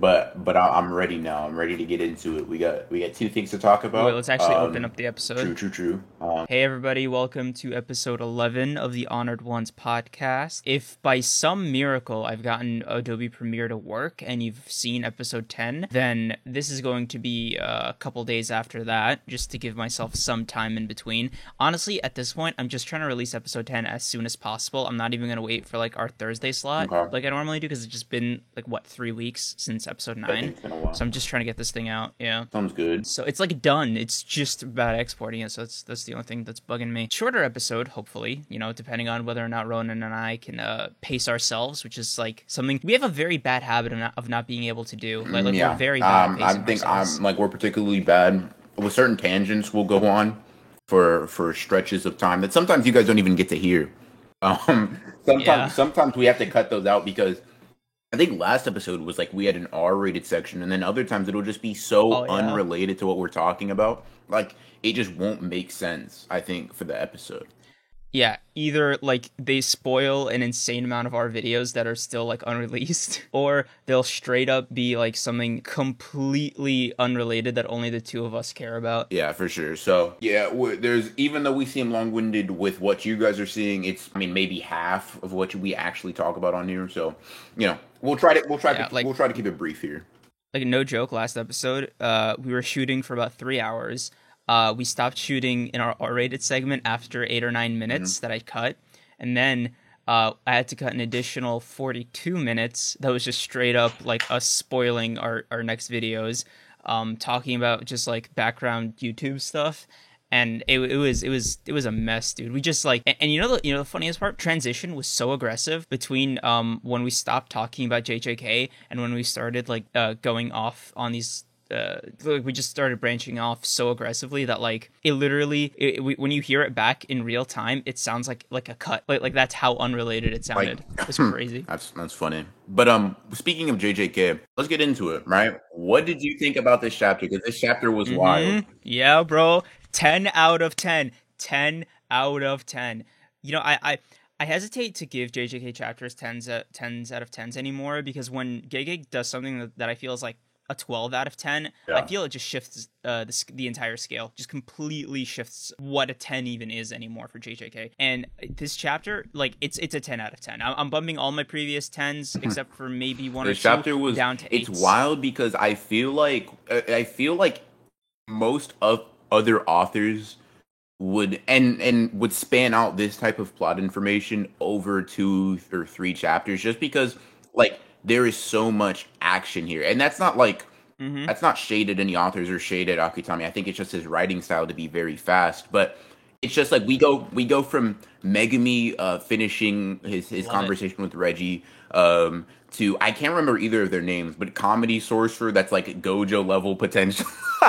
but but I, I'm ready now. I'm ready to get into it. We got we got two things to talk about. Wait, let's actually Um, open up the episode. True, true, true. Um, Hey everybody, welcome to episode 11 of the Honored Ones podcast. If by some miracle I've gotten Adobe Premiere to work and you've seen episode 10, then this is going to be uh, a couple days after that, just to give myself some time in between. Honestly, at this point, I'm just trying to release episode 10 as soon as possible. I'm not even going to wait for like our Thursday slot Okay. like I normally do because it's just been like what, 3 weeks since episode 9. think it's been a while. So I'm just trying to get this thing out. Yeah. Sounds good. So it's like done. It's just about exporting it. So that's that's the only thing that's bugging me. Shorter episode, hopefully. You know, depending on whether or not Ronin and I can uh, pace ourselves, which is like something we have a very bad habit of not, of not being able to do. Like, like yeah, we're very bad. Um, I think ourselves. I'm like we're particularly bad with certain tangents. We'll go on for for stretches of time that sometimes you guys don't even get to hear. Um, sometimes Yeah. sometimes we have to cut those out because I think last episode was like we had an R-rated section, and then other times it'll just be so Oh, yeah. unrelated to what we're talking about. Like it just won't make sense. I think for the episode. Yeah, either like they spoil an insane amount of our videos that are still like unreleased, or they'll straight up be like something completely unrelated that only the two of us care about. Yeah, for sure. So yeah, there's even though we seem long-winded with what you guys are seeing, it's I mean maybe half of what we actually talk about on here. So you know we'll try to we'll try Yeah, to like- we'll try to keep it brief here. like no joke last episode uh we were shooting for about three hours. Uh we stopped shooting in our r-rated segment after eight or nine minutes that i cut. And then uh i had to cut an additional 42 minutes that was just straight up like us spoiling our our next videos um talking about just like background youtube stuff and it, it was it was it was a mess dude we just like and, and you know the you know the funniest part transition was so aggressive between um when we stopped talking about jjk and when we started like uh going off on these uh, like we just started branching off so aggressively that like it literally it, it- we- when you hear it back in real time it sounds like like a cut like like that's how unrelated it sounded it's crazy That's that's funny. But um, speaking of JJK, let's get into it. Right? What did you think about this chapter? Because this chapter was wild. Mhm. Yeah, bro. 10 out of 10. 10 out of 10. You know, I I, I hesitate to give JJK chapters 10s, out- 10s out of 10s anymore because when Gege does something that, that I feel is like a 12 out of 10, I feel it just shifts uh, the, the entire scale. Just completely shifts what a 10 even is anymore for JJK. And this chapter, like, it's it's a 10 out of 10. I'm, I'm bumping all my previous 10s except for maybe one This or two chapter was down to it's eights. wild because I feel like uh, I feel like most of other authors would and and would span out this type of plot information over two or three chapters just because like there is so much action here and that's not like Mhm. that's not shaded any authors or shaded Akutami. I think it's just his writing style to be very fast. But it's just like we go we go from Megumi uh, finishing his his Love it. conversation with Reggie um, to I can't remember either of their names, but comedy sorcerer that's like Gojo level potential,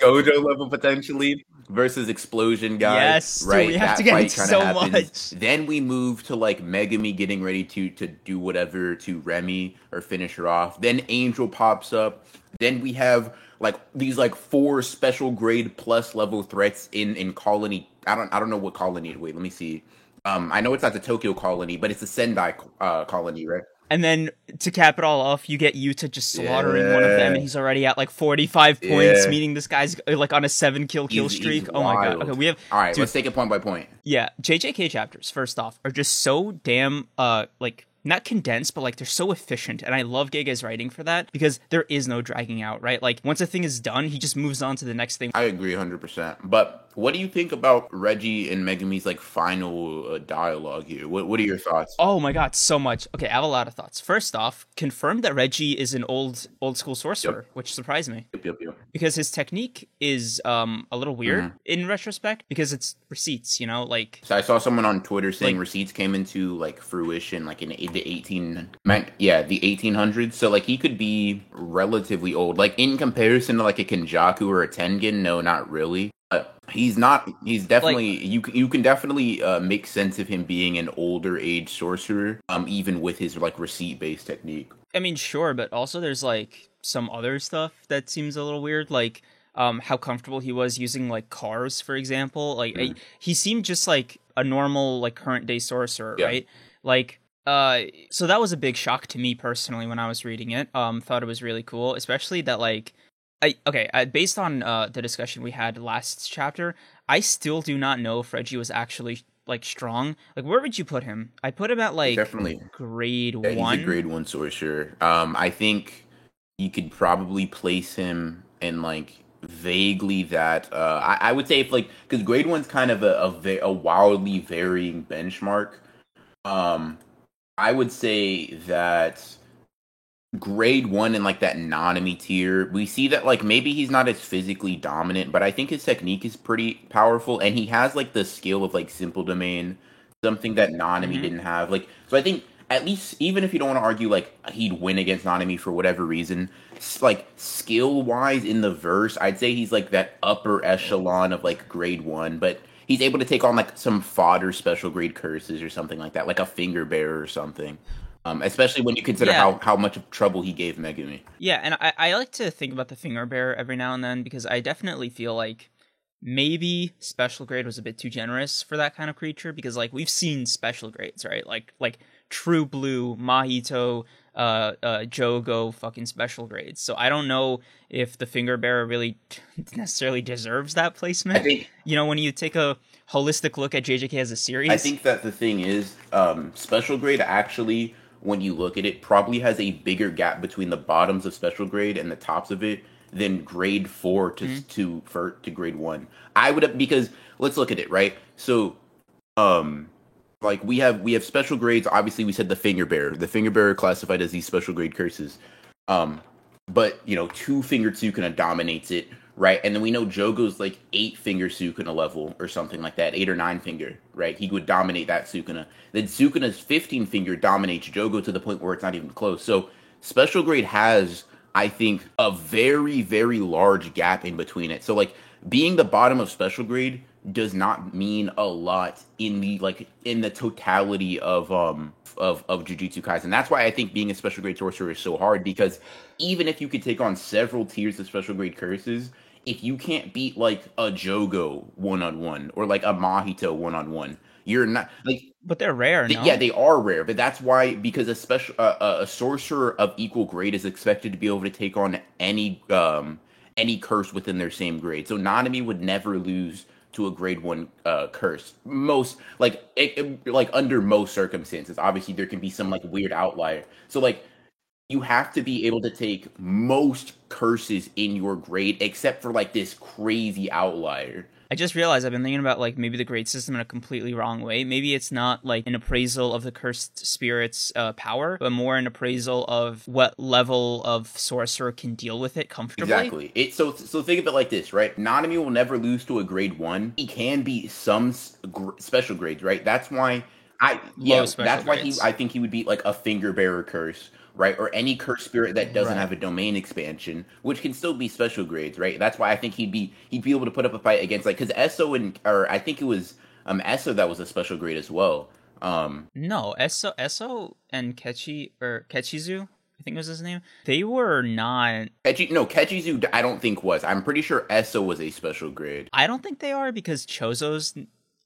Gojo level potentially versus explosion guy. Yes, dude, right. we have that to get into so happens. much. Then we move to like Megumi getting ready to to do whatever to Remy or finish her off. Then Angel pops up. Then we have like these like four special grade plus level threats in in Colony. I don't I don't know what colony. Wait, let me see. Um, I know it's not the Tokyo colony, but it's the Sendai uh, colony, right? And then to cap it all off, you get Yuta just slaughtering one of them, and he's already at like 45 points, Yeah. meaning this guy's uh, like on a seven kill kill He's- streak. he's oh my god. Okay, we have All right, Dude. let's take it point by point. yeah, JJK chapters, first off, are just so damn uh like not condensed, but like they're so efficient. And I love Gege's writing for that because there is no dragging out, right? Like once a thing is done, he just moves on to the next thing. I agree 100%. But what do you think about Reggie and Megumi's like final uh, dialogue here? What What are your thoughts? Oh my god, so much. Okay, I have a lot of thoughts. First off, confirmed that Reggie is an old old school sorcerer, which surprised me. Yep, yep, yep. because his technique is um a little weird Mm-hmm. in retrospect because it's receipts you know like So I saw someone on Twitter saying Like- receipts came into like fruition like in the 18 yeah, the 1800s. So like he could be relatively old. Like in comparison to like a Kenjaku or a Tengen, no, not really. But he's not he's definitely you you can definitely uh, make sense of him being an older age sorcerer um even with his like receipt based technique. i mean sure but also there's like some other stuff that seems a little weird like um how comfortable he was using like cars for example like I- he seemed just like a normal like current day sorcerer Yeah. right like uh, so that was a big shock to me personally when I was reading it. Um, thought it was really cool, especially that like, I okay, I, based on uh the discussion we had last chapter, I still do not know if Reggie was actually like strong. Like, where would you put him? I put him at like Definitely. grade Yeah, one. He's a grade one sorcerer. Um, I think you could probably place him in like vaguely that. Uh, I, I would say if like because grade one's kind of a a, va- a wildly varying benchmark. Um, I would say that grade one in like that Nanami tier, we see that like maybe he's not as physically dominant, but I think his technique is pretty powerful, and he has like the skill of like simple domain, something that Nanami Mhm. didn't have. Like, so I think at least even if you don't want to argue like he'd win against Nanami for whatever reason, like skill wise in the verse, I'd say he's like that upper echelon of like grade one, but. He's able to take on like some fodder special grade curses or something like that, like a finger bearer or something. Um, especially when you consider Yeah. how, how much of trouble he gave Megumi. Yeah, and I, I like to think about the finger bearer every now and then because I definitely feel like maybe special grade was a bit too generous for that kind of creature because like we've seen special grades, right? Like like True Blue, Mahito, uh, uh, Jogo, fucking special grades. So I don't know if the finger bearer really necessarily deserves that placement. I think you know, when you take a holistic look at JJK as a series, I think that the thing is, um, special grade actually, when you look at it, probably has a bigger gap between the bottoms of special grade and the tops of it than grade four to Mm-hmm. to for to grade one. I would have because let's look at it right. So, um, like we have we have special grades. Obviously, we said the finger bearer. The finger bearer classified as these special grade curses. Um, but you know, two fingered Sukuna dominates it, right? And then we know Jogo's like eight finger Sukuna level or something like that, eight or nine finger, right? He would dominate that Sukuna. Then Sukuna's fifteen finger dominates Jogo to the point where it's not even close. So special grade has, I think, a very very large gap in between it. So like being the bottom of special grade does not mean a lot in the like in the totality of um of of Jujutsu Kaisen. That's why I think being a special grade sorcerer is so hard because even if you could take on several tiers of special grade curses, if you can't beat like a Jogo one on one or like a Mahito one on one, you're not like but they're rare. th- No? yeah they are rare, but that's why because a special uh, a- a sorcerer of equal grade is expected to be able to take on any um any curse within their same grade. So Nanami would never lose to a grade one uh, curse. Most like it, it- like under most circumstances. Obviously, there can be some like weird outlier. So like you have to be able to take most curses in your grade, except for like this crazy outlier. I just realized I've been thinking about like maybe the grade system in a completely wrong way. Maybe it's not like an appraisal of the cursed spirit's uh, power, but more an appraisal of what level of sorcerer can deal with it comfortably. Exactly. It so so think of it like this, right? Nanami will never lose to a grade one. He can beat some gr- special grades, right? That's why I yeah. That's why he. I think he would beat like a finger bearer curse, right, or any curse spirit that doesn't Right. have a domain expansion, which can still be special grades, right? That's why I think he'd be he'd be able to put up a fight against like because Eso and or I think it was um Eso that was a special grade as well. Um, No, Eso, Eso and Kechi or Kechizu, I think was his name. They were not. Kechi, no, Kechizu, I don't think was. I'm pretty sure Eso was a special grade. I don't think they are because Choso's.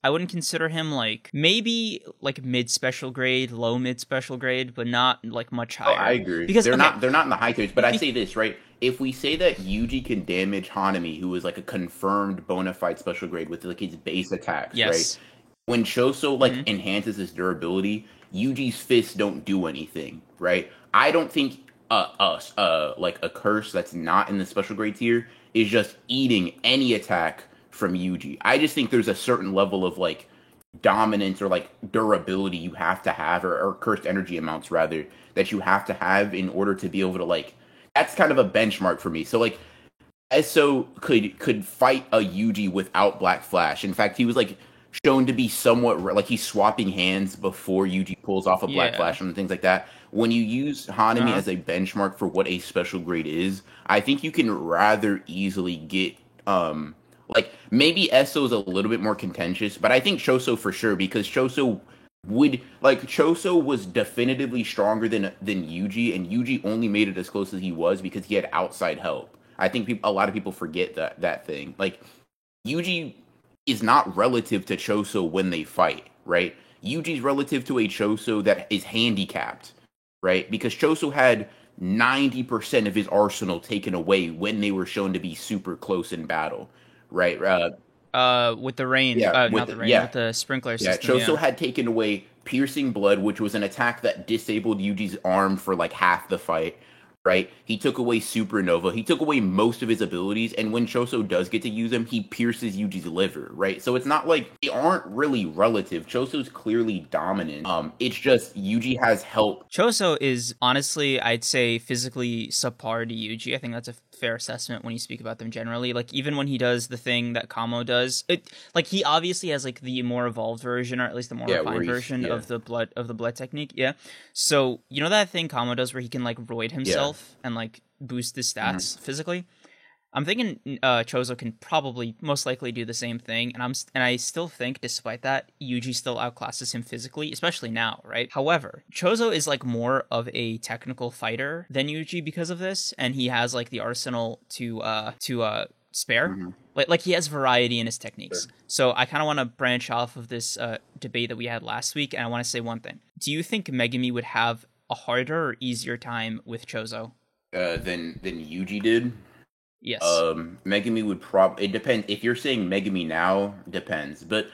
I wouldn't consider him like maybe like mid special grade, low mid special grade, but not like much Oh, higher. I agree. Because they're okay, not they're not in the high tiers. But I say this right: if we say that Yuji can damage Hanami, who is like a confirmed bona fide special grade with like his base attacks, Yes. right? When Choso like Mhm. enhances his durability, Yuji's fists don't do anything, right? I don't think uh us uh like a curse that's not in the special grade tier is just eating any attack from Yuji. I just think there's a certain level of like dominance or like durability you have to have or, or cursed energy amounts rather that you have to have in order to be able to like that's kind of a benchmark for me so like Eso could could fight a Yuji without Black Flash. In fact, he was like shown to be somewhat like he's swapping hands before Yuji pulls off a Black Yeah. Flash and things like that. When you use Hanami Uh-huh. as a benchmark for what a special grade is, I think you can rather easily get um like maybe Eso is a little bit more contentious, but I think Choso for sure because Choso would like Choso was definitively stronger than than Yuji, and Yuji only made it as close as he was because he had outside help. I think people, a lot of people forget that that thing. Like Yuji is not relative to Choso when they fight, right? Yuji's relative to a Choso that is handicapped, right? Because Choso had 90% of his arsenal taken away when they were shown to be super close in battle, right? Uh, uh with the rain, Yeah, uh, with not the- the rain, yeah. with the sprinkler yeah, system. Choso had taken away Piercing Blood, which was an attack that disabled Yuji's arm for like half the fight, right? He took away Supernova. He took away most of his abilities, and when Choso does get to use them, he pierces Yuji's liver, right? So it's not like they aren't really relative. Choso's clearly dominant. Um, it's just Yuji has help. Choso is honestly, I'd say, physically subpar to Yuji. I think that's a fair assessment when you speak about them generally. Like even when he does the thing that Kamo does, it like he obviously has like the more evolved version, or at least the more Yeah, refined version yeah. of the blood of the blood technique. Yeah. So you know that thing Kamo does where he can like roid himself and like boost his Mm-hmm. stats physically. I'm thinking uh, Choso can probably most likely do the same thing, and I'm and I still think, despite that, Yuji still outclasses him physically, especially now, right? However, Choso is like more of a technical fighter than Yuji because of this, and he has like the arsenal to uh to uh spare. Mhm. Like like he has variety in his techniques. So I kind of want to branch off of this uh, debate that we had last week, and I want to say one thing. Do you think Megumi would have a harder or easier time with Choso? Uh, than than Yuji did. Yes. Um, Megumi would prob. It depends. If you're saying Megumi now, depends. But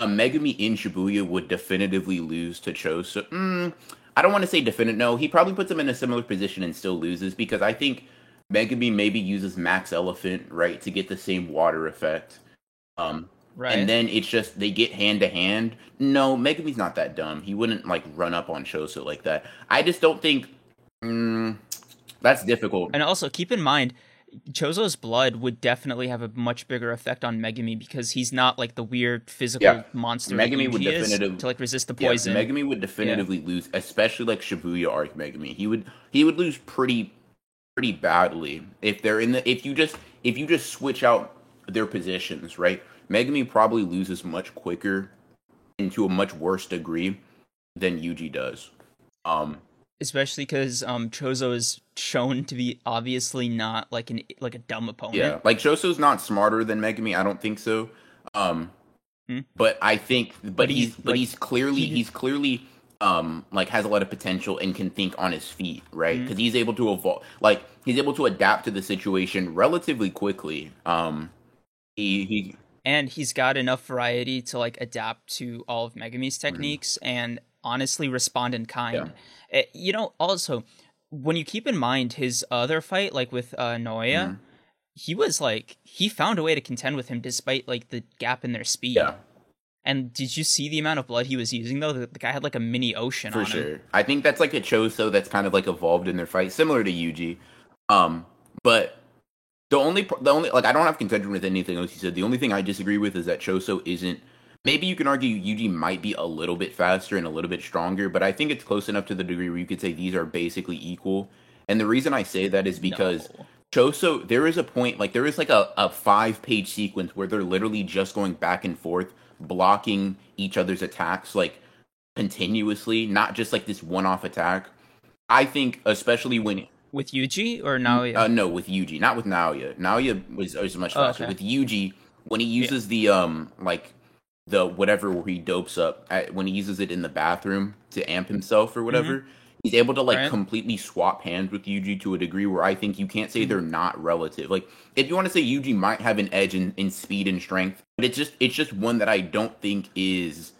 a Megumi in Shibuya would definitively lose to Choso. Mm, I don't want to say definite. No, he probably puts him in a similar position and still loses because I think Megumi maybe uses Max Elephant right to get the same water effect. Um, right. and then it's just they get hand to hand. No, Megumi's not that dumb. He wouldn't like run up on Choso like that. I just don't think. Mm, that's difficult. And also keep in mind, Choso's blood would definitely have a much bigger effect on Megumi because he's not like the weird physical Yeah. monster Megumi would Yuji is definitive- to like resist the Yeah, poison. Megumi would definitively lose, especially like Shibuya arc Megumi. He would he would lose pretty pretty badly if they're in the if you just if you just switch out their positions, right? Megumi probably loses much quicker and to a much worse degree than Yuji does. Um Especially because um, Choso is shown to be obviously not like an like a dumb opponent. yeah, like Choso's not smarter than Megumi, I don't think so. Um Hmm. but I think but, But he's, he's, but like, he's clearly he- he's clearly um like has a lot of potential and can think on his feet right because he's able to evolve like he's able to adapt to the situation relatively quickly um he he and he's got enough variety to like adapt to all of Megumi's Mm-hmm. techniques and honestly respond in kind. Eh, you know, also when you keep in mind his other fight, like with uh, Naoya, Mhm. he was like he found a way to contend with him despite like the gap in their speed. yeah And did you see the amount of blood he was using though? The, the guy had like a mini ocean for on him. sure i think that's like a choso that's kind of like evolved in their fight similar to yuji um but the only the only like i don't have contention with anything else you said the only thing i disagree with is that choso isn't maybe you can argue yuji might be a little bit faster and a little bit stronger but i think it's close enough to the degree where you could say these are basically equal and the reason i say that is because No. Choso, there is a point, like there is like a, a five page sequence where they're literally just going back and forth, blocking each other's attacks like continuously, not just like this one off attack. I think, especially when with Yuji or Naoya? uh, no, with Yuji, not with Naoya. Naoya was, was much Oh, faster. okay. With Yuji, when he uses the um like the whatever where he dopes up at, when he uses it in the bathroom to amp himself or whatever, he's able to like Mm-hmm. Right. completely swap hands with Yuji to a degree where I think you can't say they're not relative. Like if you want to say Yuji might have an edge in, in speed and strength, but it's just it's just one that I don't think is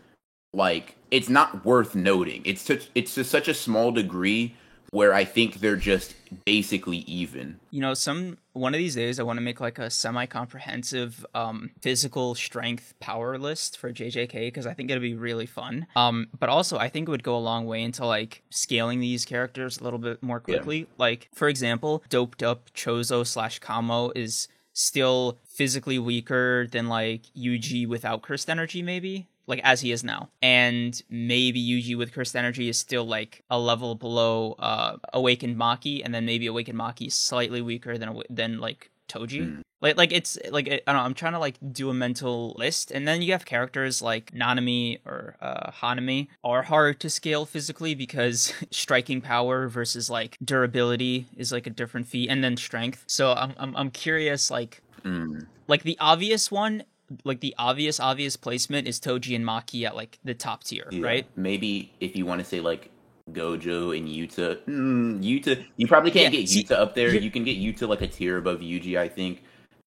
like it's not worth noting. It's such it's to such a small degree where I think they're just basically even. you know some one of these days i want to make like a semi-comprehensive um physical strength power list for jjk because i think it'd be really fun um but also i think it would go a long way into like scaling these characters a little bit more Yeah. quickly like for example doped up choso slash kamo is still physically weaker than like yuji without cursed energy maybe like as he is now and maybe yuji with cursed energy is still like a level below uh awakened maki and then maybe awakened maki is slightly weaker than than like toji Mm. like like it's like i don't know i'm trying to like do a mental list and then you have characters like nanami or uh hanami are hard to scale physically because striking power versus like durability is like a different feat and then strength so i'm i'm, I'm curious like Mm. like the obvious one like the obvious obvious placement is Toji and Maki at like the top tier, Yeah. right? Maybe if you want to say like Gojo and Yuta, mm, Yuta, you probably can't Yeah, get see, Yuta up there. You can get Yuta like a tier above Yuji, I think.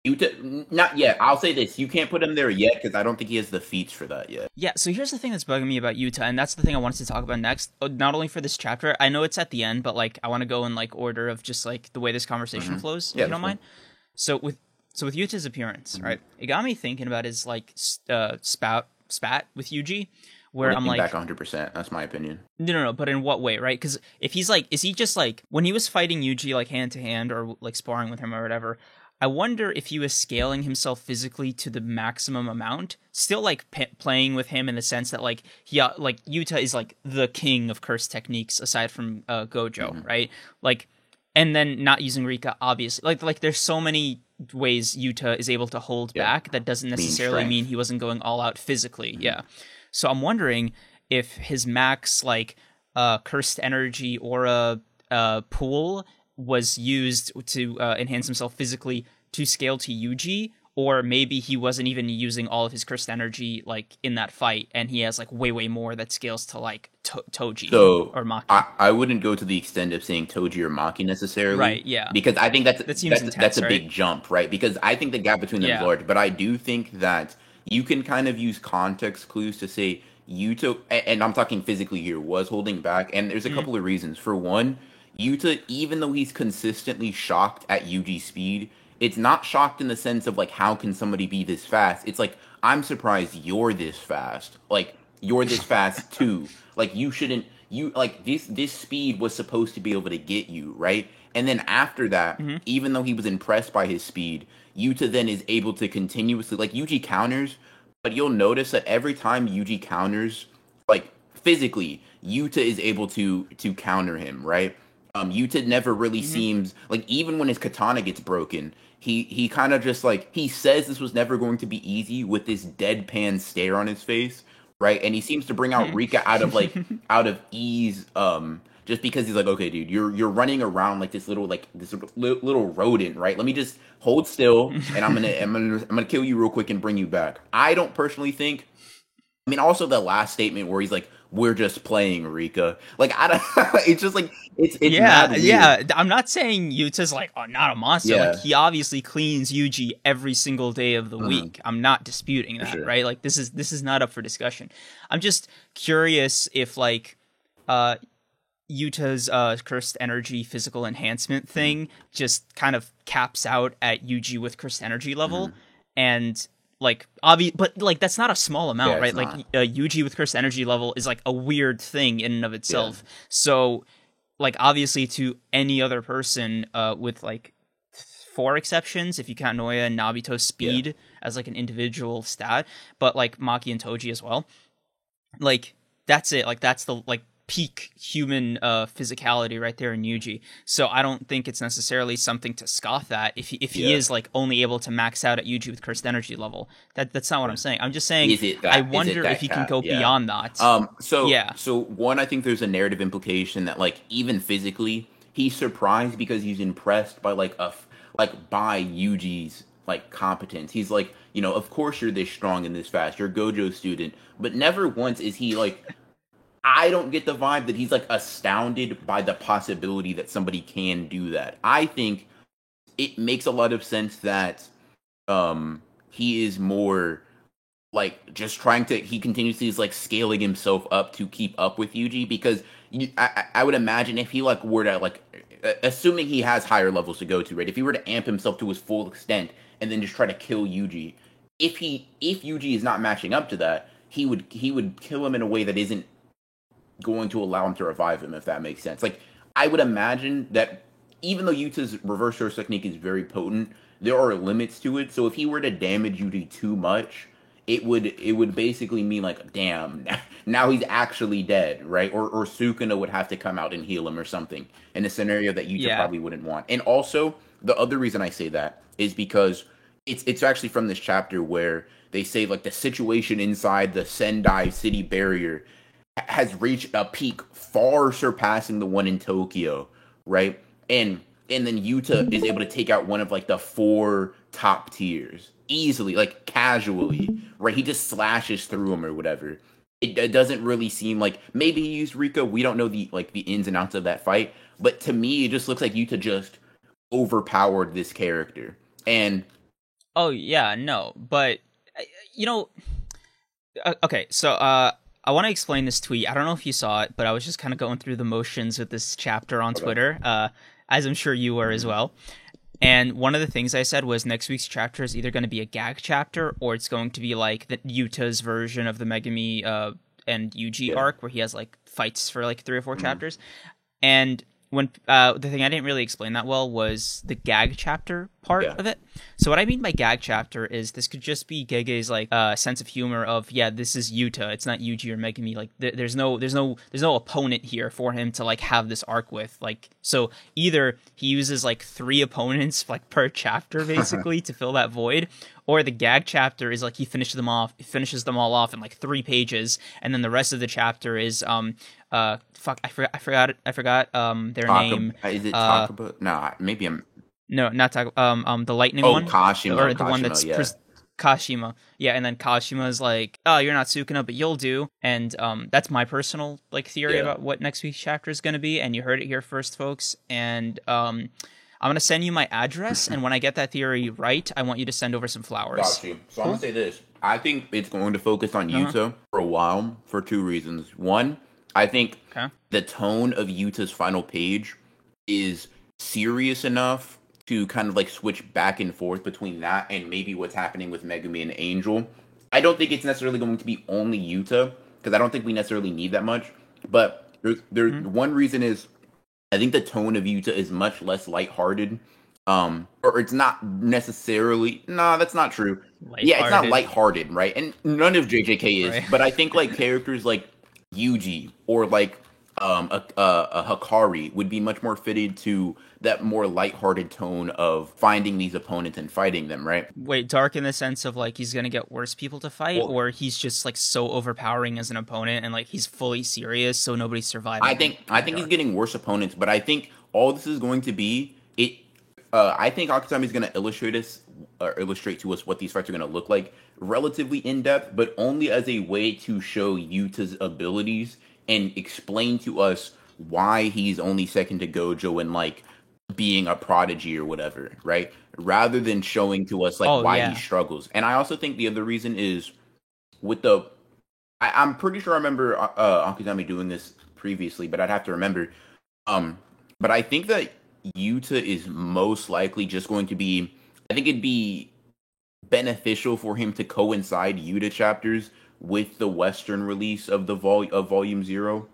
Yuta, not yet. I'll say this: you can't put him there yet because I don't think he has the feats for that yet. Yeah, so here's the thing that's bugging me about Yuta, and that's the thing I wanted to talk about next. Uh, Not only for this chapter, I know it's at the end, but like I want to go in like order of just like the way this conversation flows. Mm-hmm. Yeah, if you don't mind. So with so with Yuta's appearance, Mm-hmm. right? It got me thinking about his like uh, spout spat with Yuji, where I'm like, back 100. percent That's my opinion. no, no, no, but in what way, right? Because if he's like, is he just like when he was fighting Yuji like hand to hand or like sparring with him or whatever? I wonder if he was scaling himself physically to the maximum amount, still like p- playing with him in the sense that like he uh, like Yuta is like the king of curse techniques aside from uh, Gojo, right? Like, and then not using Rika, obviously. Like, like there's so many ways Yuta is able to hold Yeah. back that doesn't necessarily strength. mean he wasn't going all out physically. Yeah. So I'm wondering if his max like uh cursed energy aura uh pool was used to uh, enhance himself physically to scale to Yuji or maybe he wasn't even using all of his cursed energy like in that fight and he has like way way more that scales to like to- Toji So or Maki. I, I wouldn't go to the extent of saying Toji or Maki necessarily. Right, yeah. Because I think that's That seems that's, intense, that's a right? big jump, right? Because I think the gap between them Yeah. is large, but I do think that you can kind of use context clues to say Yuta, and I'm talking physically here, was holding back, and there's a Mm-hmm. couple of reasons. For one, Yuta, even though he's consistently shocked at Yuji's speed, it's not shocked in the sense of like how can somebody be this fast? It's like I'm surprised you're this fast. Like you're this fast too. Like you shouldn't you like this this speed was supposed to be able to get you, right? And then after that, even though he was impressed by his speed, Yuta then is able to continuously like Yuji counters, but you'll notice that every time Yuji counters, like physically, Yuta is able to to counter him, right? Um, Yuta never really seems like even when his katana gets broken, he he kind of just like he says this was never going to be easy with this deadpan stare on his face, right? And he seems to bring out Rika out of like out of ease, um, just because he's like, okay, dude, you're you're running around like this little like this little, little rodent, right? Let me just hold still, and I'm gonna I'm gonna I'm gonna kill you real quick and bring you back. I don't personally think I mean, also the last statement where he's like, "We're just playing, Rika." Like, I don't. it's just like it's it's yeah, yeah. I'm not saying Yuta's like oh, not a monster. Yeah. Like he obviously cleans Yuji every single day of the Mhm. week. I'm not disputing that, sure. right? Like this is this is not up for discussion. I'm just curious if like uh Yuta's uh cursed energy physical Mm-hmm. enhancement thing just kind of caps out at Yuji with cursed energy level Mm-hmm. and like obvious but like that's not a small amount Yeah, right? Like not. uh, Yuji with cursed energy level is like a weird thing in and of itself. So like obviously to any other person uh with like four exceptions if you count Naoya and Naobito's speed as like an individual stat but like Maki and Toji as well like that's it. Like that's the like peak human uh physicality right there in Yuji so I don't think it's necessarily something to scoff at if he, if he Yeah. is like only able to max out at Yuji with cursed energy level that that's not what I'm saying I'm just saying that- I wonder if he can go Yeah. beyond that Um. So Yeah. So one, I think there's a narrative implication that like even physically, he's surprised because he's impressed by like a f- like by Yuji's like competence. He's like, you know, of course you're this strong and this fast. You're a Gojo student, but never once is he like. I don't get the vibe that he's like astounded by the possibility that somebody can do that. I think it makes a lot of sense that um he is more like just trying to he continuously is like scaling himself up to keep up with Yuji because you, I, I would imagine if he like were to like assuming he has higher levels to go to right if he were to amp himself to his full extent and then just try to kill Yuji if he if Yuji is not matching up to that he would he would kill him in a way that isn't going to allow him to revive him if that makes sense. Like I would imagine that even though Yuta's reverse curse technique is very potent there are limits to it. So if he were to damage Yuta too much it would it would basically mean like damn now he's actually dead right? Or or Sukuna would have to come out and heal him or something in a scenario that Yuta Yeah. probably wouldn't want. And also the other reason I say that is because it's it's actually from this chapter where they say like the situation inside the Sendai city barrier has reached a peak far surpassing the one in Tokyo, right? And and then Yuta is able to take out one of like the four top tiers, easily, like casually, right? He just slashes through him or whatever. It, it doesn't really seem like maybe he used Rika. We don't know the like the ins and outs of that fight, but to me, it just looks like Yuta just overpowered this character. And oh yeah, no, but uh, you know, uh, okay, so uh, I want to explain this tweet. I don't know if you saw it, but I was just kind of going through the motions with this chapter on okay. Twitter, uh, as I'm sure you were as well. And one of the things I said was next week's chapter is either going to be a gag chapter or it's going to be like the Yuta's version of the Megumi uh, and Yuji yeah. arc where he has like fights for like three or 4 mm-hmm. chapters. And when uh, the thing I didn't really explain that well was the gag chapter part yeah. of it. So what I mean by gag chapter is this could just be Gege's like uh, sense of humor of yeah, this is Yuta. It's not Yuji or Megumi. Like th- there's no there's no there's no opponent here for him to like have this arc with. Like so either he uses like three opponents like per chapter basically to fill that void, or the gag chapter is like he finishes them off finishes them all off in like three pages and then the rest of the chapter is um uh fuck i forgot i forgot i forgot um their name is it uh, no maybe i'm no not talk um um the lightning oh, one Kashimo, or the Kashimo, one that's yeah. pres- Kashimo. Yeah, and then Kashimo's like, "Oh, you're not Sukuna, but you'll do." And um, that's my personal like theory yeah. about what next week's chapter is going to be. And you heard it here first, folks. And um, I'm gonna send you my address, and when I get that theory right, I want you to send over some flowers. Got you. So cool. I'm gonna say this. I think it's going to focus on uh-huh. Yuta for a while for two reasons. One, I think okay. the tone of Yuta's final page is serious enough to kind of like switch back and forth between that and maybe what's happening with Megumi and Angel. I don't think it's necessarily going to be only Yuta because I don't think we necessarily need that much. But there's, there, mm-hmm. one reason is I think the tone of Yuta is much less lighthearted. Um, or it's not necessarily. Nah, that's not true. Yeah, it's not lighthearted, right? And none of JJK is. Right. But I think like characters like Yuji or like um, a, a, a, Hakari would be much more fitted to that more lighthearted tone of finding these opponents and fighting them, right? Wait, dark in the sense of like he's gonna get worse people to fight, well, or he's just like so overpowering as an opponent and like he's fully serious, so nobody's surviving. I think I think dark. he's getting worse opponents, but I think all this is going to be it. Uh, I think Akutami is to illustrate us or illustrate to us what these fights are to look like relatively in depth, but only as a way to show Yuta's abilities and explain to us why he's only second to Gojo and like being a prodigy or whatever, right? Rather than showing to us like oh, why yeah. he struggles. And I also think the other reason is with the I, am pretty sure I remember uh, uh, Akutami doing this previously, but I'd have to remember. Um, but I think that Yuta is most likely just going to be. I think it'd be beneficial for him to coincide Yuta chapters with the Western release of the vol of Volume Zero.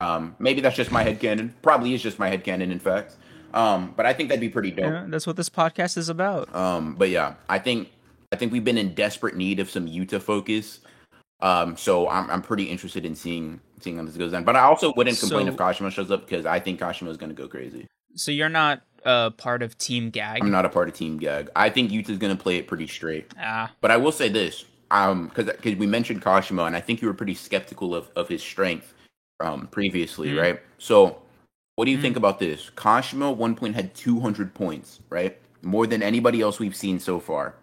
Um, maybe that's just my head canon. Probably is just my head canon, in fact. Um, but I think that'd be pretty dope. Yeah, that's what this podcast is about. Um, but yeah, I think I think we've been in desperate need of some Yuta focus. Um, so I'm I'm pretty interested in seeing seeing how this goes down. But I also wouldn't complain so, if Kashimo shows up because I think Kashimo is going to go crazy. So you're not uh, part of Team Gag. I'm not a part of Team Gag. I think Yuta's going to play it pretty straight. Ah. But I will say this, um, because because we mentioned Kashimo, and I think you were pretty skeptical of of his strength, um, previously, mm. right? So, what do you mm. think about this? Kashimo one point had 200 points, right? More than anybody else we've seen so far.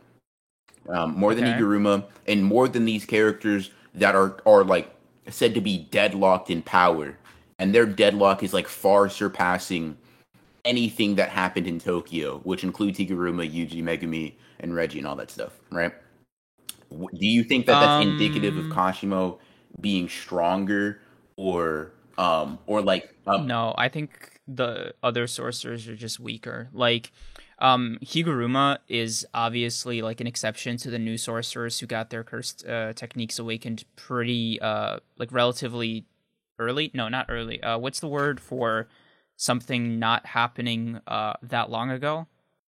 Um, more okay. than Higuruma, and more than these characters that are are like said to be deadlocked in power, and their deadlock is like far surpassing anything that happened in Tokyo, which includes Higuruma, Yuji, Megumi, and Reggie, and all that stuff, right? Do you think that that's um, indicative of um, Kashimo being stronger, or um, or like um, no? I think the other sorcerers are just weaker. Like um, Higuruma is obviously like an exception to the new sorcerers who got their cursed uh, techniques awakened pretty uh like relatively early. No, not early. Uh, what's the word for something not happening uh that long ago?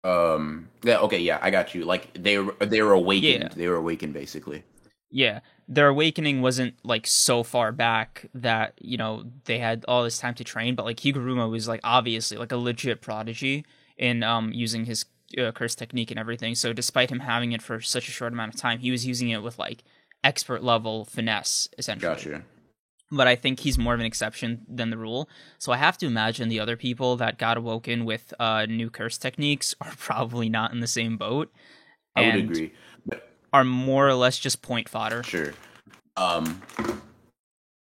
Um. Yeah. Okay. Yeah. I got you. Like they were they were awakened. Yeah. They were awakened basically. Yeah. Their awakening wasn't like so far back that you know they had all this time to train, but like Higuruma was like obviously like a legit prodigy in um using his uh, curse technique and everything. So despite him having it for such a short amount of time, he was using it with like expert level finesse essentially. Gotcha but I think he's more of an exception than the rule. So I have to imagine the other people that got awoken with uh, new curse techniques are probably not in the same boat. I would agree. But are more or less just point fodder. Sure. Um,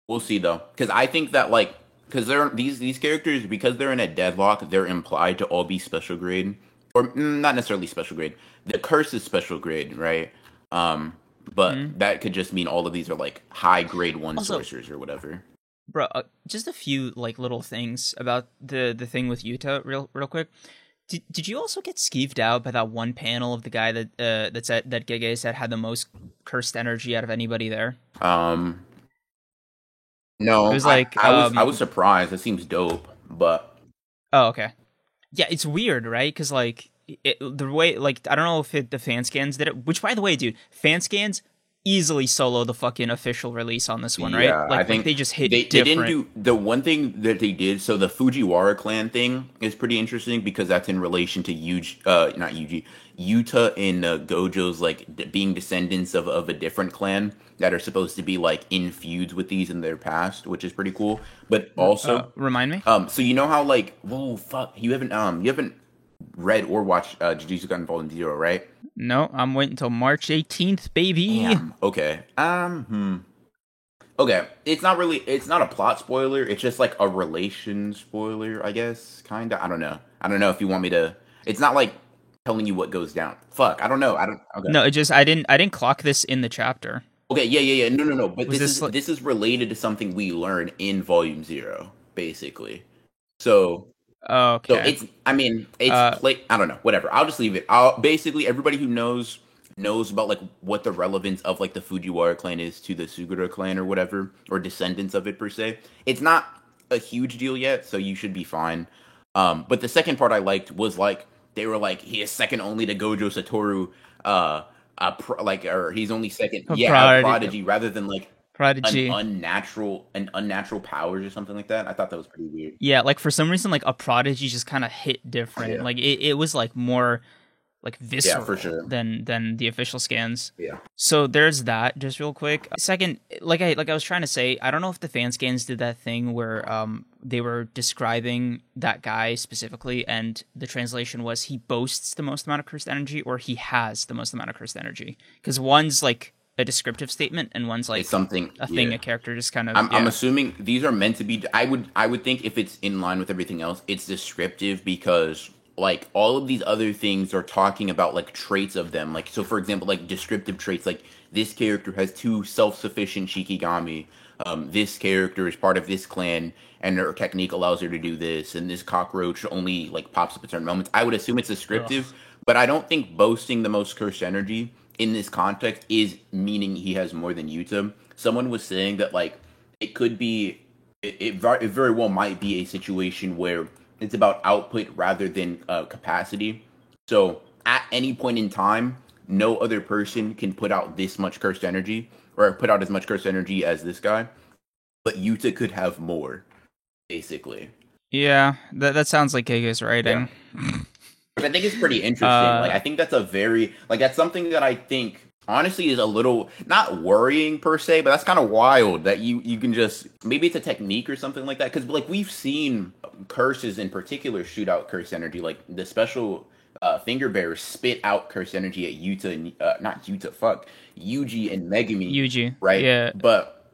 we'll see though, because I think that like, because they're these these characters because they're in a deadlock, they're implied to all be special grade, or mm, not necessarily special grade. The curse is special grade, right? Um, but Mhm. that could just mean all of these are like high grade one Also- sorcerers or whatever. Bro, uh, just a few like little things about the the thing with Yuta, real real quick. Did, did you also get skeeved out by that one panel of the guy that uh, that said that Gege said had the most cursed energy out of anybody there? Um, no, It was I- like, I, was um, I was surprised. It seems dope, but Oh, okay. Yeah, it's weird, right? Because like it, the way, like I don't know if it, the fan scans did it. Which, by the way, dude, fan scans easily solo the fucking official release on this one, right? Yeah, like, I like, think they just hit they, they didn't do the one thing that they did. So the Fujiwara clan thing is pretty interesting because that's in relation to Yuji, uh, not Yuji, Yuta and uh, Gojo's like d- being descendants of, of a different clan that are supposed to be like in feuds with these in their past, which is pretty cool. But also, Uh, remind me. um, so you know how like, whoa, fuck, you haven't um, you haven't read or watched uh, Jujutsu Kaisen Volume Zero, right? No, I'm waiting until March 18th, baby. Damn. Okay. Um. Hmm. Okay. It's not really. It's not a plot spoiler. It's just like a relation spoiler, I guess. Kinda. I don't know. I don't know if you want me to. It's not like telling you what goes down. Fuck. I don't know. I don't. Okay. No, it just I didn't I didn't clock this in the chapter. Okay. Yeah. Yeah. Yeah. No. No. No. But Was this, this is like- this is related to something we learn in Volume Zero, basically. So Oh okay. so it's. I mean, it's. Uh, play, I don't know. Whatever. I'll just leave it. I'll basically everybody who knows knows about like what the relevance of like the Fujiwara clan is to the Sugawara clan or whatever or descendants of it per se. It's not a huge deal yet, so you should be fine. Um, but the second part I liked was like they were like he is second only to Gojo Satoru. Uh, uh, pro, like or he's only second. A yeah, prodigy. a prodigy rather than like Prodigy. an unnatural an unnatural powers or something like that. I thought that was pretty weird. yeah, like for some reason, like a prodigy just kind of hit different. Yeah. Like it, it was like more like visceral for sure. than than the official scans. Yeah. So there's that. Just real quick. Second, like I like I was trying to say, I don't know if the fan scans did that thing where um they were describing that guy specifically, and the translation was he boasts the most amount of cursed energy, or he has the most amount of cursed energy. Because one's like a descriptive statement, and one's like it's something a thing yeah. a character just kind of. I'm, I'm assuming these are meant to be. I would I would think if it's in line with everything else, it's descriptive because like all of these other things are talking about like traits of them. Like so, for example, like descriptive traits. Like this character has two self-sufficient shikigami. Um, this character is part of this clan, and her technique allows her to do this. And this cockroach only like pops up at certain moments. I would assume it's descriptive, but I don't think boasting the most cursed energy in this context is meaning he has more than Yuta. Someone was saying that like it could be it, it, ver- it very well might be a situation where it's about output rather than uh, capacity. So at any point in time, no other person can put out this much cursed energy or put out as much cursed energy as this guy, but Yuta could have more, basically. Yeah, that that sounds like Gege's writing. Which I think is pretty interesting. Uh, like I think that's a very like that's something that I think honestly is a little not worrying per se, but that's kind of wild that you you can just maybe it's a technique or something like that because like we've seen curses in particular shoot out curse energy like the special uh, finger bearers spit out curse energy at Yuta and uh, not Yuta fuck Yuji and Megumi Yuji, right? Yeah, But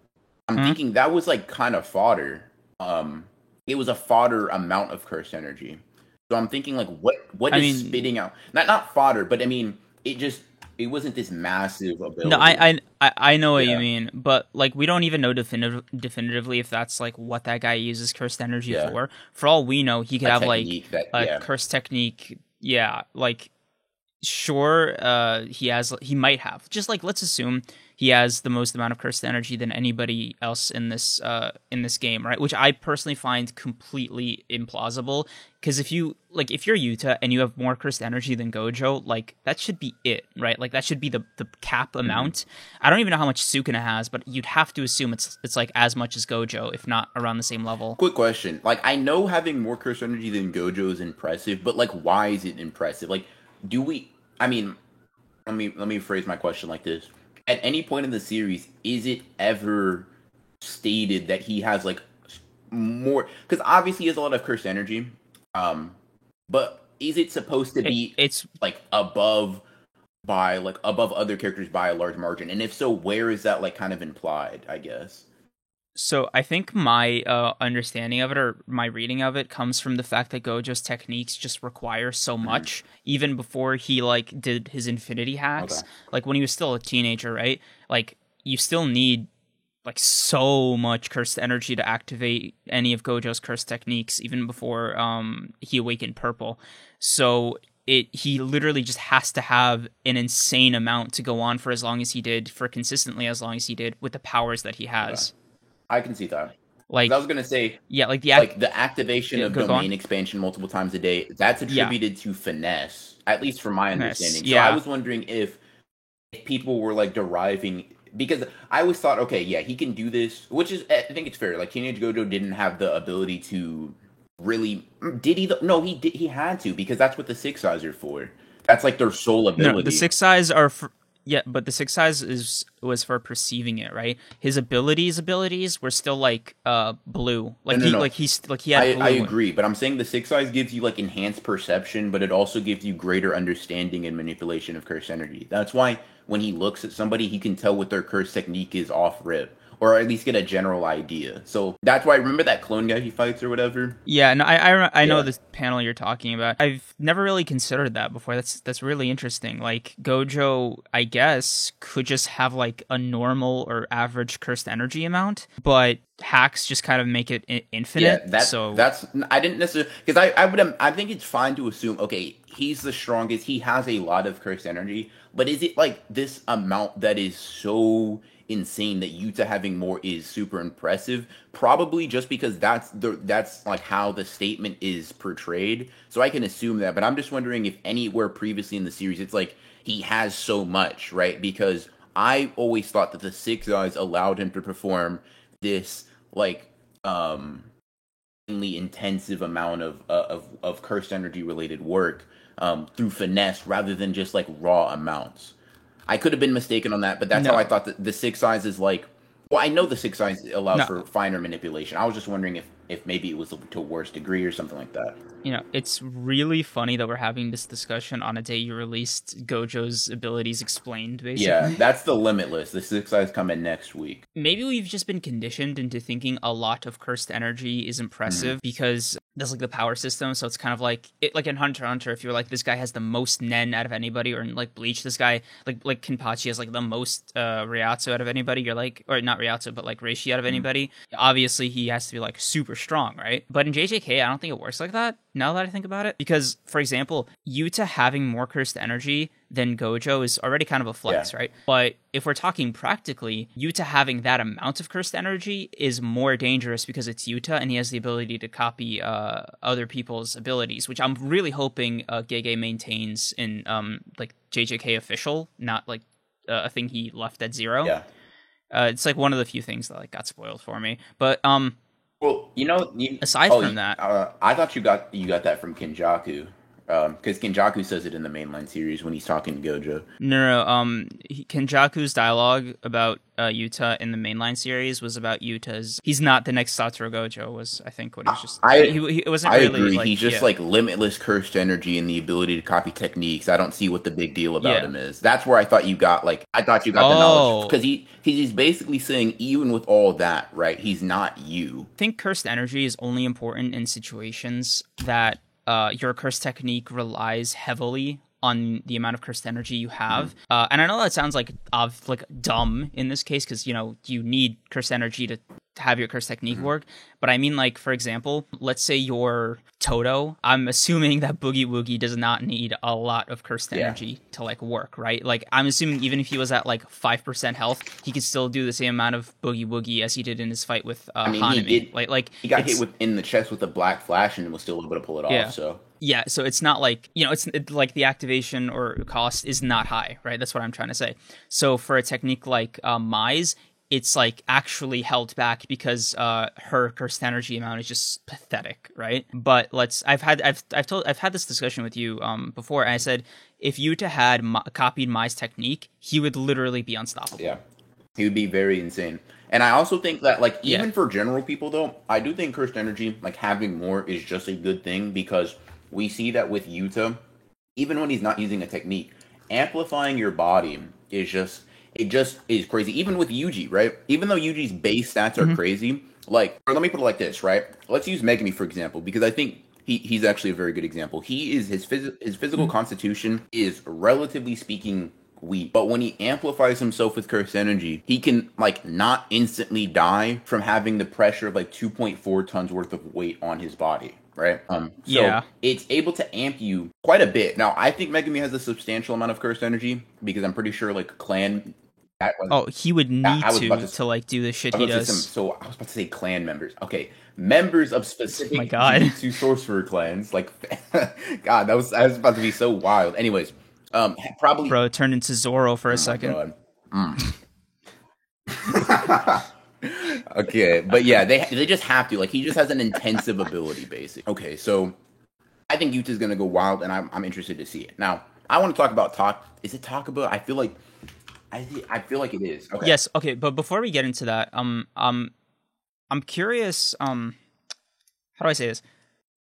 I'm Mhm. thinking that was like kind of fodder. Um, it was a fodder amount of cursed energy. So I'm thinking like, what what I is mean- spitting out? Not not fodder, but I mean, it just it wasn't this massive ability. No, I, I I know what Yeah. you mean, but like we don't even know definitive, definitively if that's like what that guy uses cursed energy Yeah. for. For all we know, he could A have like that, a yeah. curse technique. Yeah, like sure, uh, he has he might have. Just like let's assume he has the most amount of cursed energy than anybody else in this uh in this game, right? Which I personally find completely implausible. Because if you like, if you're Yuta and you have more cursed energy than Gojo, like that should be it, right? Like that should be the the cap Mm-hmm. amount. I don't even know how much Sukuna has, but you'd have to assume it's it's like as much as Gojo, if not around the same level. Quick question. Like I know having more cursed energy than Gojo is impressive, but like why is it impressive? Like do we I mean let me let me phrase my question like this. At any point in the series, is it ever stated that he has like more because obviously he has a lot of cursed energy. Um but is it supposed to It- be it's like above by like above other characters by a large margin? And if so, where is that like kind of implied? I guess. So I think my uh, understanding of it or my reading of it comes from the fact that Gojo's techniques just require so Mm-hmm. much, even before he like did his infinity hacks. Okay. Like when he was still a teenager, right? Like you still need like so much cursed energy to activate any of Gojo's cursed techniques, even before um he awakened purple. So it he literally just has to have an insane amount to go on for as long as he did, for consistently as long as he did with the powers that he has. I can see that. Like I was gonna say, yeah, like the act- like the activation Yeah, of go on. domain expansion multiple times a day, that's Yeah. attributed to finesse, at least from my Finesse, understanding. So yeah. I was wondering if, if people were like deriving because I always thought, okay, yeah, he can do this, which is I think it's fair. Like Teenage Gojo didn't have the ability to really mm, did he? No, he did. He had to because that's what the six eyes are for. That's like their sole ability. no, the six eyes are for yeah, but the six eyes is was for perceiving it, right? His abilities, abilities were still like uh blue, like No, no, he no. like he's like he had. I, blue I agree, but I'm saying the six eyes gives you like enhanced perception, but it also gives you greater understanding and manipulation of cursed energy. That's why when he looks at somebody, he can tell what their cursed technique is off rip, or at least get a general idea. So that's why I remember that clone guy he fights or whatever. Yeah, no, I I, I know Yeah. this panel you're talking about. I've never really considered that before. That's that's really interesting. Like Gojo, I guess could just have like a normal or average cursed energy amount, but hacks just kind of make it I- infinite. Yeah, that's so that's I didn't necessarily because I I would um, I think it's fine to assume okay he's the strongest he has a lot of cursed energy but is it like this amount that is so insane that Yuta having more is super impressive probably just because that's the that's like how the statement is portrayed so I can assume that but I'm just wondering if anywhere previously in the series it's like he has so much right because I always thought that the six eyes allowed him to perform this like um intensive amount of uh, of of cursed energy related work um, through finesse rather than just like raw amounts. I could have been mistaken on that, but that's No. how I thought that the six eyes is like. Well, I know the six eyes allows No. for finer manipulation. I was just wondering if if maybe it was to a worse degree or something like that. you know, it's really funny that we're having this discussion on a day you released Gojo's abilities explained, basically. Yeah, that's the limitless. The six eyes come in next week. maybe we've just been conditioned into thinking a lot of cursed energy is impressive because that's like the power system so it's kind of like it like in hunter hunter if you're like this guy has the most nen out of anybody or in like bleach this guy like like kenpachi has like the most uh reiatsu out of anybody you're like or not reiatsu but like reishi out of anybody obviously he has to be like super strong right but in jjk i don't think it works like that now that i think about it because for example yuta having more cursed energy than Gojo is already kind of a flex, Yeah. right? But if we're talking practically, Yuta having that amount of cursed energy is more dangerous because it's Yuta and he has the ability to copy uh, other people's abilities, which I'm really hoping uh, Gege maintains in um, like JJK official, not like uh, a thing he left at zero. Yeah. Uh, it's like one of the few things that like got spoiled for me. But um, Well, you know, you, Aside oh, from you- that- uh, I thought you got you got that from Kenjaku, because Kenjaku says it in the mainline series when he's talking to Gojo. No, no, um, he- Kenjaku's dialogue about uh, Yuta in the mainline series was about Yuta's. He's not the next Satoru Gojo. Was I think what he was just. I- he, he, it wasn't I really agree. like he's just yeah. like limitless cursed energy and the ability to copy techniques. I don't see what the big deal about Yeah. him is. That's where I thought you got like I thought you got the Oh. knowledge because he he's basically saying even with all that, right? He's not you. I think cursed energy is only important in situations that uh, your cursed technique relies heavily on the amount of cursed energy you have. Uh, and I know that sounds like of like dumb in this case because you know you need cursed energy to have your curse technique work. But I mean, like for example, let's say you're Todo. I'm assuming that Boogie Woogie does not need a lot of cursed Yeah. energy to like work, right? Like I'm assuming even if he was at like five percent health, he could still do the same amount of Boogie Woogie as he did in his fight with uh, I mean, he Hanami. did- Like like He got hit with in the chest with a black flash and was still able to pull it off. Yeah. So yeah so it's not like you know it's it, like the activation or cost is not high right that's what i'm trying to say so for a technique like uh, Mai's, it's like actually held back because uh her cursed energy amount is just pathetic right but let's i've had i've i've told i've had this discussion with you um before and i said if yuta had copied Mai's technique he would literally be unstoppable Yeah. He would be very insane. And I also think that like Yeah. even for general people though, I do think cursed energy, like having more is just a good thing because we see that with Yuta, even when he's not using a technique, amplifying your body is just it just is crazy. Even with Yuji, right? Even though Yuji's base stats are Mhm. crazy, like or let me put it like this, right? Let's use Megumi for example, because I think he, he's actually a very good example. He is his phys- his physical constitution is relatively speaking weak, but when he amplifies himself with cursed energy, he can like not instantly die from having the pressure of like 2.4 tons worth of weight on his body. Right. Um. So Yeah. it's able to amp you quite a bit. Now, I think Megumi has a substantial amount of cursed energy because I'm pretty sure like Clan. That was, Oh, he would need I was to to, to- like do the shit he was about to say does. some- so I was about to say clan members. Okay, members of specific Oh my God. two sorcerer clans. Like, God, that was that was about to be so wild. Anyways, um, probably Bro, turned into Zoro for a Oh second. Mm. okay, but yeah, they they just have to. Like, he just has an intensive ability, basically. Okay, so I think Yuta's gonna go wild, and I'm I'm interested to see it. Now, I want to talk about talk. Is it talkable? I feel like I thi- I feel like it is. Okay. Yes, okay, but before we get into that, um um I'm curious, um how do I say this?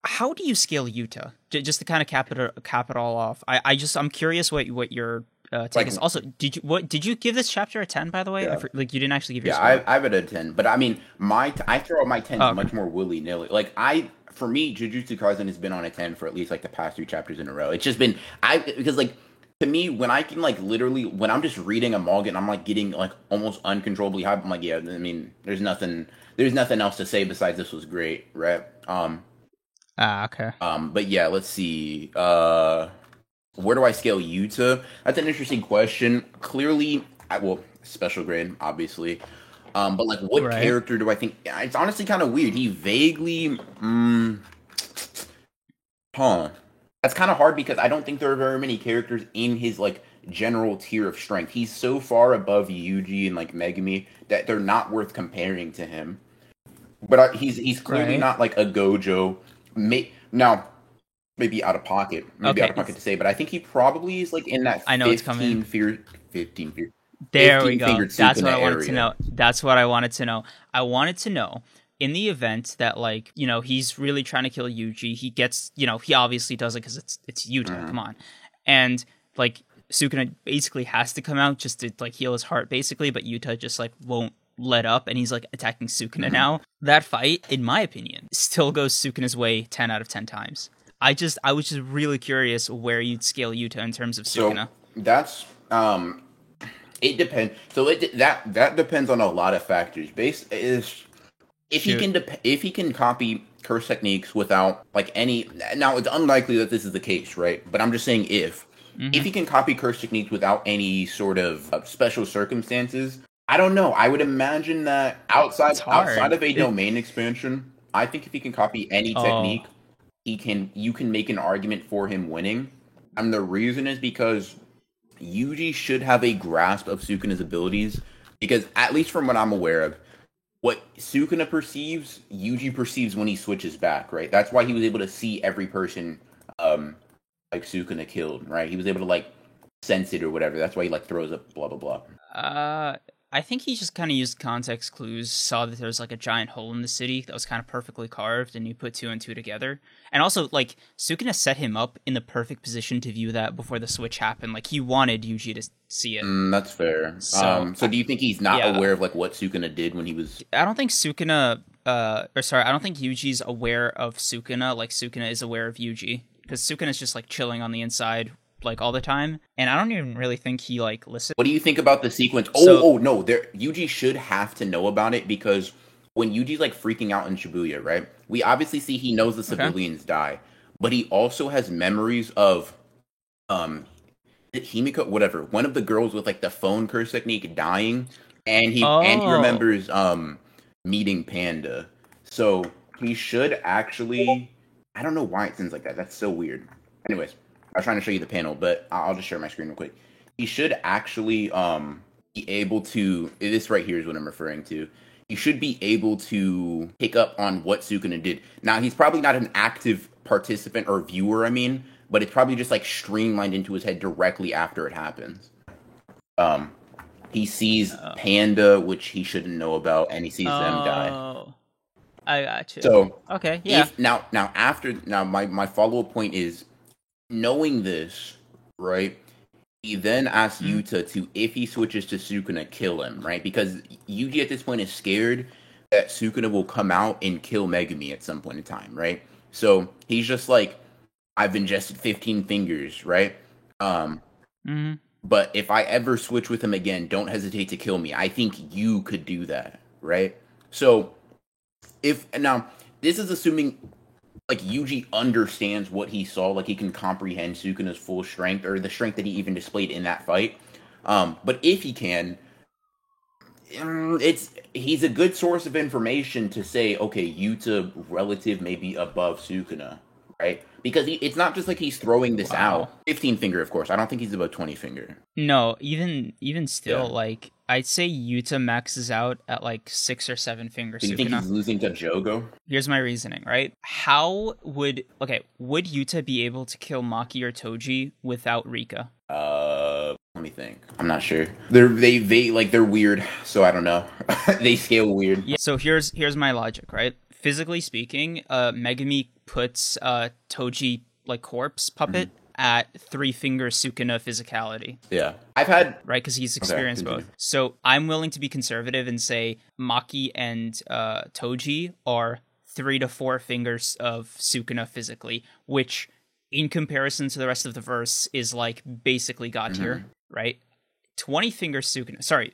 How do you scale Yuta? J- just to kind of cap it cap it all off. I, I just I'm curious what what your uh, take Like- is. Also, did you what did you give this chapter a ten? By the way, I Yeah. for- like you didn't actually give your Yeah, score. I, I have it at ten, but I mean, my t- I throw out my ten Oh, okay. much more willy nilly. Like I, for me, Jujutsu Kaisen has been on a ten for at least like the past three chapters in a row. It's just been I because like to me when I can like literally when I'm just reading a manga and I'm like getting like almost uncontrollably hype. I'm like, yeah, I mean, there's nothing, there's nothing else to say besides this was great, right? Um, ah, okay. um, but yeah, let's see. Uh, where do I scale Yuta? That's an interesting question. Clearly, I well, special grade, obviously. Um, but like, what Right. character do I think? It's honestly kind of weird. He vaguely, mm, huh? That's kind of hard because I don't think there are very many characters in his like general tier of strength. He's so far above Yuji and like Megumi that they're not worth comparing to him. But I, he's he's clearly Right. not like a Gojo. May, now, maybe out of pocket, maybe Okay. out of pocket to say, but I think he probably is like in that I know it's 15 coming. fear, 15 fear. There we go. That's what I wanted to know. That's what I wanted to know. I wanted to know in the event that like you know he's really trying to kill Yuji. He gets you know he obviously does it because it's it's Yuta. Mhm. Come on, and like Sukuna basically has to come out just to like heal his heart basically, but Yuta just like won't let up and he's like attacking Sukuna Mhm. now. That fight, in my opinion, still goes Sukuna's way ten out of ten times. I just I was just really curious where you'd scale Yuta in terms of So Sukuna. that's um, it depends. So it that that depends on a lot of factors. Based is if he can if he can copy curse techniques without like any. Now it's unlikely that this is the case, right? But I'm just saying if Mhm. if he can copy curse techniques without any sort of uh, special circumstances. I don't know. I would imagine that outside outside of a It- domain expansion, I think if he can copy any Oh. technique, he can. You can make an argument for him winning, and the reason is because Yuji should have a grasp of Sukuna's abilities. Because at least from what I'm aware of, what Sukuna perceives, Yuji perceives when he switches back. Right. That's why he was able to see every person, um, like Sukuna killed. Right. He was able to like sense it or whatever. That's why he like throws up blah blah blah. Uh, I think he just kind of used context clues, saw that there was like a giant hole in the city that was kind of perfectly carved, and you put two and two together. And also, like Sukuna set him up in the perfect position to view that before the switch happened. Like he wanted Yuji to see it. Mm, that's fair. So- um, so do you think he's not Yeah. aware of like what Sukuna did when he was? I don't think Sukuna, uh, or sorry, I don't think Yuji's aware of Sukuna like Sukuna is aware of Yuji because Sukuna's just like chilling on the inside like all the time, and I don't even really think he like listens. What do you think about the sequence? Oh, So- oh no, there Yuji should have to know about it because when Yuji's like freaking out in Shibuya, right? We obviously see he knows the Okay. civilians die, but he also has memories of um Himiko, whatever, one of the girls with like the phone curse technique dying, and he and he Oh. remembers um meeting Panda. So he should actually I don't know why it seems like that. That's so weird. Anyways, I was trying to show you the panel, but I'll just share my screen real quick. He should actually um be able to this right here is what I'm referring to. He should be able to pick up on what Sukuna did. Now he's probably not an active participant or viewer, I mean, but it's probably just like streamlined into his head directly after it happens. Um he sees Oh. Panda, which he shouldn't know about, and he sees them die. Oh, I got you. So okay, yeah. if now now after now my my follow up point is knowing this right He then asks Mhm. Yuta to, if he switches to Sukuna, kill him, right? Because Yuji at this point is scared that Sukuna will come out and kill Megumi at some point in time, right? So he's just like, I've ingested 15 fingers, right? Um, hmm but if I ever switch with him again, don't hesitate to kill me. I think you could do that, right? So if now this is assuming like Yuji understands what he saw, like he can comprehend Sukuna's full strength or the strength that he even displayed in that fight. Um, but if he can, mm, it's he's a good source of information to say, okay, Yuta relative maybe above Sukuna, right? Because he, it's not just like he's throwing this Wow. out. Fifteen finger, of course. I don't think he's above twenty finger. No, even even still, Yeah. like I'd say Yuta maxes out at like six or seven finger Do you think Sukuna. he's losing to Jogo? Here's my reasoning, right? How would okay, would Yuta be able to kill Maki or Toji without Rika? Uh, let me think. I'm not sure. They're they they like they're weird, so I don't know. they scale weird. Yeah. So here's here's my logic, right? Physically speaking, uh Megumi puts uh Toji like corpse puppet Mm-hmm. at three finger Sukuna physicality, Yeah, I've had right? Because he's experienced continue. both. So I'm willing to be conservative and say Maki and uh Toji are three to four fingers of Sukuna physically, which in comparison to the rest of the verse is like basically god tier, right? 20 finger Sukuna, sorry,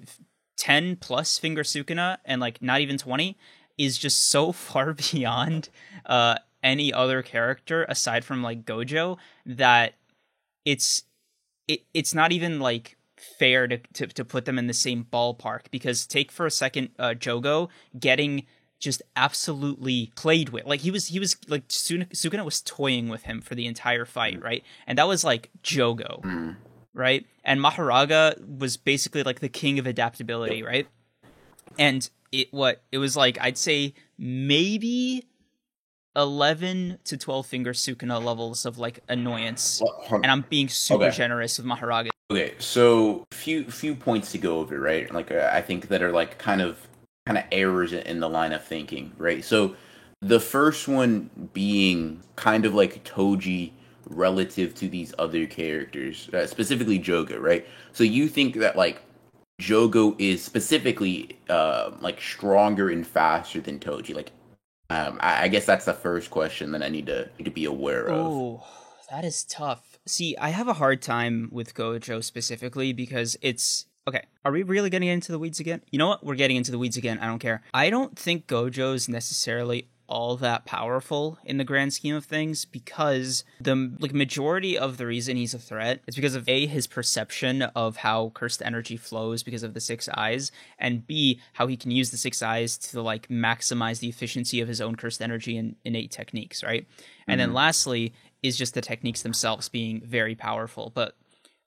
10 plus finger Sukuna and like not even 20 is just so far beyond uh any other character aside from like Gojo that it's it, it's not even like fair to, to to put them in the same ballpark because take for a second uh Jogo getting just absolutely played with like he was he was like Sukuna was toying with him for the entire fight right and that was like Jogo Mm. right? And Mahoraga was basically like the king of adaptability, right? And it what it was like I'd say maybe 11 to 12 finger Sukuna levels of like annoyance. Well, And I'm being super Okay. generous with Mahoraga. Okay, so few few points to go over, right? Like uh, I think that are like kind of kind of errors in the line of thinking, right? So the first one being kind of like Toji relative to these other characters, uh, specifically Jogo, right? So you think that like Jogo is specifically uh, like stronger and faster than Toji, like. Um, I, I guess that's the first question that I need to need to be aware of. Oh, that is tough. See, I have a hard time with Gojo specifically because it's okay. Are we really getting into the weeds again? You know what? We're getting into the weeds again. I don't care. I don't think Gojo is necessarily all that powerful in the grand scheme of things because the like majority of the reason he's a threat is because of a his perception of how cursed energy flows because of the six eyes and b how he can use the six eyes to like maximize the efficiency of his own cursed energy and innate techniques right? And then mm-hmm. lastly is just the techniques themselves being very powerful. But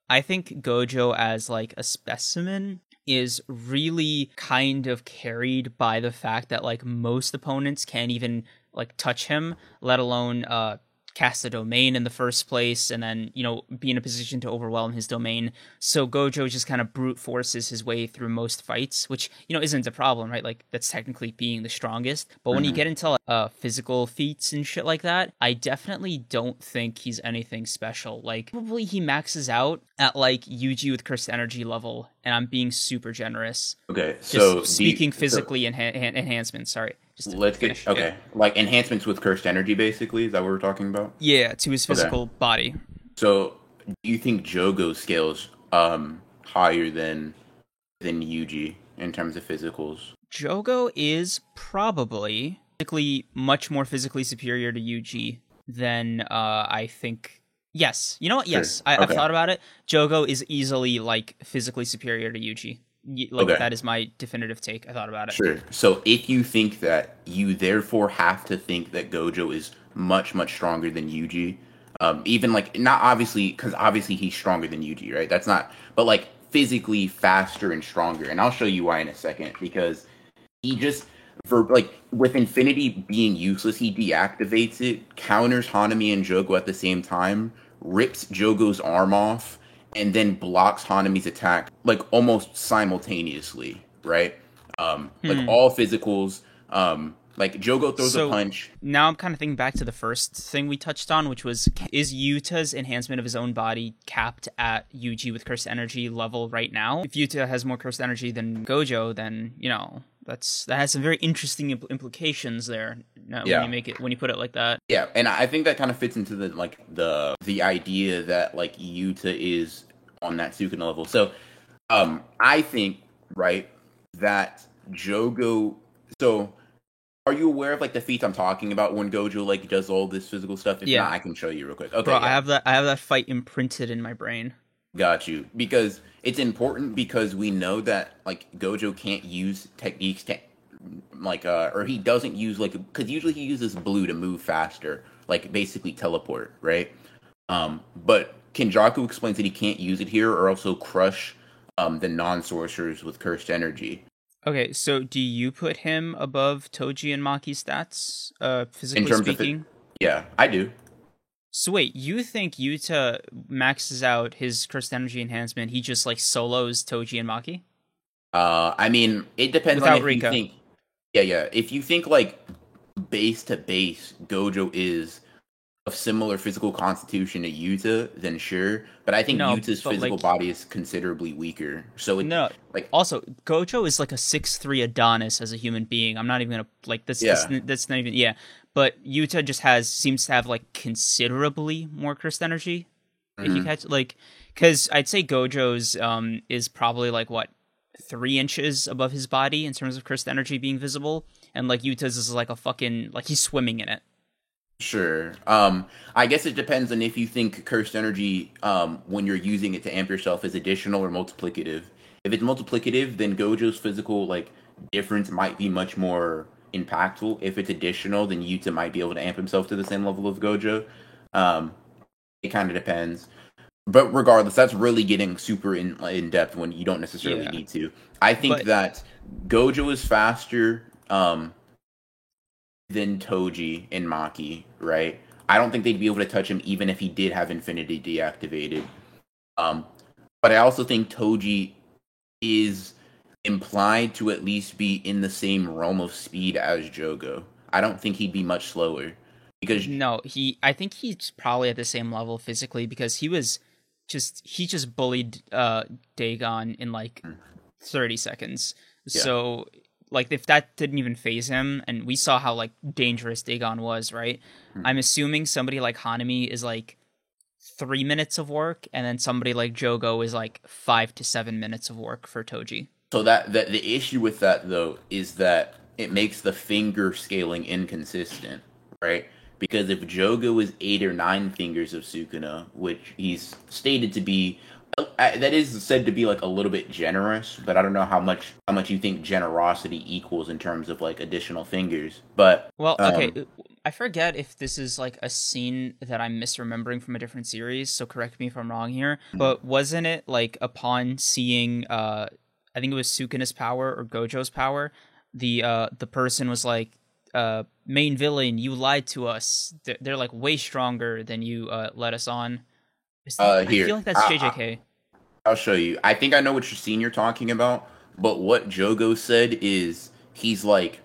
I think Gojo as like a specimen is really kind of carried by the fact that like most opponents can't even like touch him, let alone uh cast a domain in the first place and then, you know, be in a position to overwhelm his domain. So Gojo just kind of brute forces his way through most fights, which, you know, isn't a problem, right? Like that's technically being the strongest. But when you get into like, uh physical feats and shit like that, I definitely don't think he's anything special. Like probably he maxes out at like Yuji with cursed energy level, and I'm being super generous. Okay, Just so the- speaking so- physically enha- en- enhancements. Sorry. Just Let's finish. get okay. Like enhancements with cursed energy, basically. Is that what we're talking about? Yeah, to his physical body. So, do you think Jogo scales um higher than than Yuji in terms of physicals? Jogo is probably physically much more physically superior to Yuji than uh, I think. Yes, you know what? Sure. Yes, I, I've Okay. thought about it. Jogo is easily like physically superior to Yuji. Like Okay. that is my definitive take. I thought about it. Sure. So, if you think that, you therefore have to think that Gojo is much much stronger than Yuji. Um, even like not obviously because obviously he's stronger than Yuji, right? That's not. But like physically faster and stronger, and I'll show you why in a second because he just for like with infinity being useless he deactivates it counters hanami and jogo at the same time rips jogo's arm off and then blocks hanami's attack like almost simultaneously right um like Hmm. all physicals um Like Jogo throws So- a punch. Now I'm kind of thinking back to the first thing we touched on, which was is Yuta's enhancement of his own body capped at Yuji with cursed energy level right now? If Yuta has more cursed energy than Gojo, then you know that's that has some very interesting impl- implications there. uh, Yeah. When you make it when you put it like that. Yeah, and I think that kind of fits into the like the the idea that like Yuta is on that Sukuna level. So, um, I think right that Jogo. So, are you aware of like the feats I'm talking about when Gojo like does all this physical stuff? If Yeah. not, I can show you real quick. Okay, Bro, yeah. I have that I have that fight imprinted in my brain. Got you. Because it's important because we know that like Gojo can't use techniques to like uh or he doesn't use like because usually he uses blue to move faster, like basically teleport, right? Um, but Kenjaku explains that he can't use it here or also crush um the non sorcerers with cursed energy. Okay, so do you put him above Toji and Maki's stats, uh, physically terms of speaking? Yeah, I do. So wait, you think Yuta maxes out his cursed energy enhancement? He just like solos Toji and Maki? Uh, I mean, it depends Without on if Rika. you think. Yeah, yeah. If you think like base to base, Gojo is of similar physical constitution to Yuta, then sure. But I think No, Yuta's but, physical like- body is considerably weaker. So it, No. like Also, Gojo is like a six three Adonis as a human being. I'm not even gonna like this. this Yeah. that's not even yeah. But Yuta just has seems to have like considerably more cursed energy. If you Mhm. catch like, because I'd say Gojo's um is probably like what three inches above his body in terms of cursed energy being visible, and like Yuta's is like a fucking like he's swimming in it. Sure. Um, I guess it depends on if you think cursed energy, um, when you're using it to amp yourself, is additional or multiplicative. If it's multiplicative, then Gojo's physical like difference might be much more impactful. If it's additional, then Yuta might be able to amp himself to the same level of Gojo. Um, it kind of depends. But regardless, that's really getting super in in depth when you don't necessarily Yeah. need to. I think But- that Gojo is faster. Um, than Toji and Maki, right? I don't think they'd be able to touch him even if he did have Infinity deactivated. Um, but I also think Toji is implied to at least be in the same realm of speed as Jogo. I don't think he'd be much slower because No, he. I think he's probably at the same level physically because he was just he just bullied uh Dagon in like Mm. thirty seconds. Yeah. So like if that didn't even phase him, and we saw how like dangerous Dagon was, right? Mm. I'm assuming somebody like Hanami is like three minutes of work, and then somebody like Jogo is like five to seven minutes of work for Toji. So that, that the issue with that though is that it makes the finger scaling inconsistent, right? Because if Jogo is eight or nine fingers of Sukuna, which he's stated to be, uh, that is said to be like a little bit generous, but I don't know how much how much you think generosity equals in terms of like additional fingers. But Well, Um, okay, I forget if this is like a scene that I'm misremembering from a different series, so correct me if I'm wrong here. But wasn't it like upon seeing uh I think it was Sukuna's power or Gojo's power, the uh the person was like uh main villain, you lied to us. They're, they're like way stronger than you uh let us on. Is Uh, that- I feel like that's I- JJK. I'll show you. I think I know what your scene you're talking about, but what Jogo said is he's like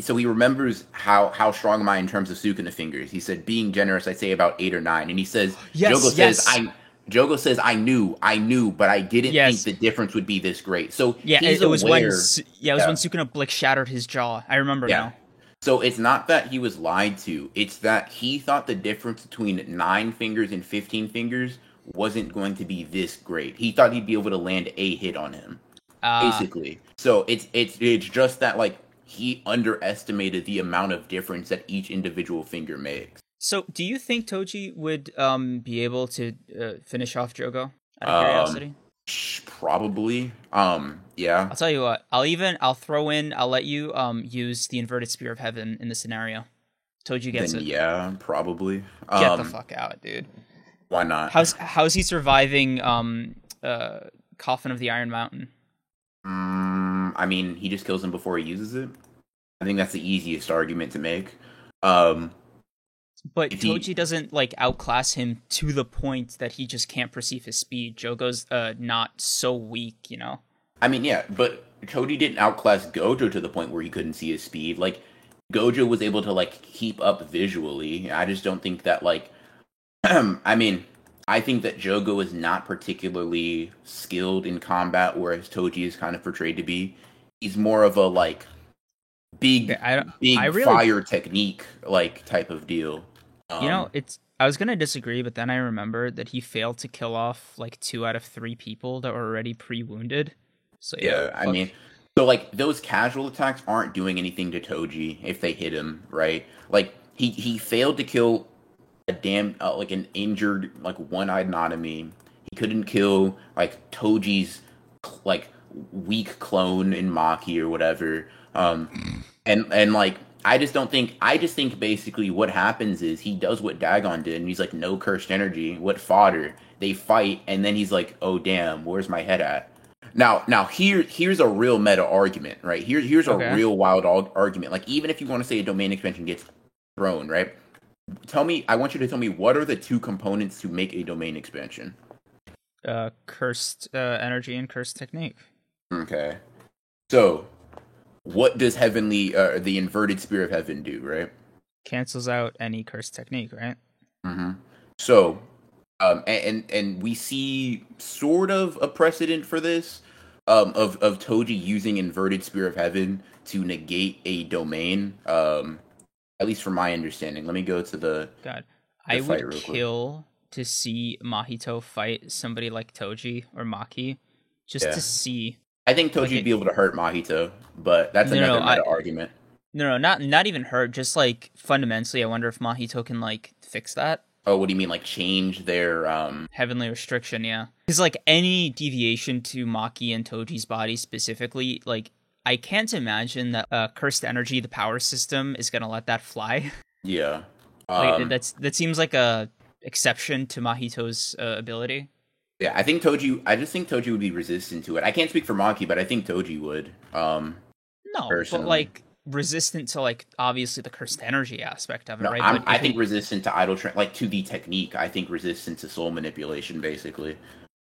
so he remembers how how strong am I in terms of Sukuna fingers. He said being generous, I'd say about eight or nine, and he says Yes, Jogo yes. says I Jogo says I knew, I knew, but I didn't Yes. think the difference would be this great. So yeah, it, it was when aware- Su- yeah, it was Yeah. when Sukuna like shattered his jaw. I remember Yeah. now. So it's not that he was lied to. It's that he thought the difference between nine fingers and fifteen fingers wasn't going to be this great. He thought he'd be able to land a hit on him. Uh, basically. So it's it's it's just that like he underestimated the amount of difference that each individual finger makes. So, do you think Toji would um be able to uh, finish off Jogo? Out of Um, curiosity, Sh- Probably. Um. Yeah. I'll tell you what. I'll even I'll throw in. I'll let you um use the inverted spear of heaven in the scenario. Toji gets Then it. yeah. Probably. Get Um, the fuck out, dude. Why not? How's how's he surviving um uh coffin of the Iron Mountain? Mm, I mean, he just kills him before he uses it. I think that's the easiest argument to make. Um. But If he- Toji doesn't like outclass him to the point that he just can't perceive his speed. Jogo's uh not so weak, you know. I mean, yeah, but Toji didn't outclass Gojo to the point where he couldn't see his speed. Like Gojo was able to like keep up visually. I just don't think that like I mean, I think that Jogo is not particularly skilled in combat, whereas Toji is kind of portrayed to be. He's more of a like big, I don't- big I really- fire technique like type of deal. You know, Um, it's. I was gonna disagree, but then I remembered that he failed to kill off like two out of three people that were already pre-wounded. So yeah, yeah, I mean, so like those casual attacks aren't doing anything to Toji if they hit him, right? Like he he failed to kill a damn uh, like an injured like one-eyed Nanami. He couldn't kill like Toji's like weak clone in Maki or whatever. Um and and like I just don't think I just think basically what happens is he does what Dagon did and he's like no cursed energy, what fodder. They fight and then he's like, "Oh damn, where's my head at?" Now, now here here's a real meta argument, right? Here here's a real wild ar- argument. Like even if you want to say a domain expansion gets thrown, right? Tell me, I want you to tell me what are the two components to make a domain expansion? uh, cursed uh, energy and cursed technique. Okay. So, what does heavenly uh, the inverted spear of heaven do, right? Cancels out any cursed technique, right? Mm-hmm. So, um, and, and we see sort of a precedent for this, um, of of Toji using inverted spear of heaven to negate a domain. Um, at least from my understanding. Let me go to the. God, The I would real quick. kill to see Mahito fight somebody like Toji or Maki, just Yeah. to see. I think Toji'd it- be able to hurt Mahito, but that's No, another no, meta I- argument. No, no, not not even hurt. Just like fundamentally, I wonder if Mahito can like fix that Oh, what do you mean, like change their um? heavenly restriction. Yeah, because like any deviation to Maki and Toji's body specifically, like I can't imagine that uh, cursed energy, the power system, is gonna let that fly. Yeah. like Um, that's that seems like a exception to Mahito's uh, ability. Yeah, I think Toji. I just think Toji would be resistant to it. I can't speak for Maki, but I think Toji would. Um, No, Personally. but like resistant to like obviously the cursed energy aspect of it, no, right? I think resistant to idle tra- like to the technique. I think resistant to soul manipulation, basically.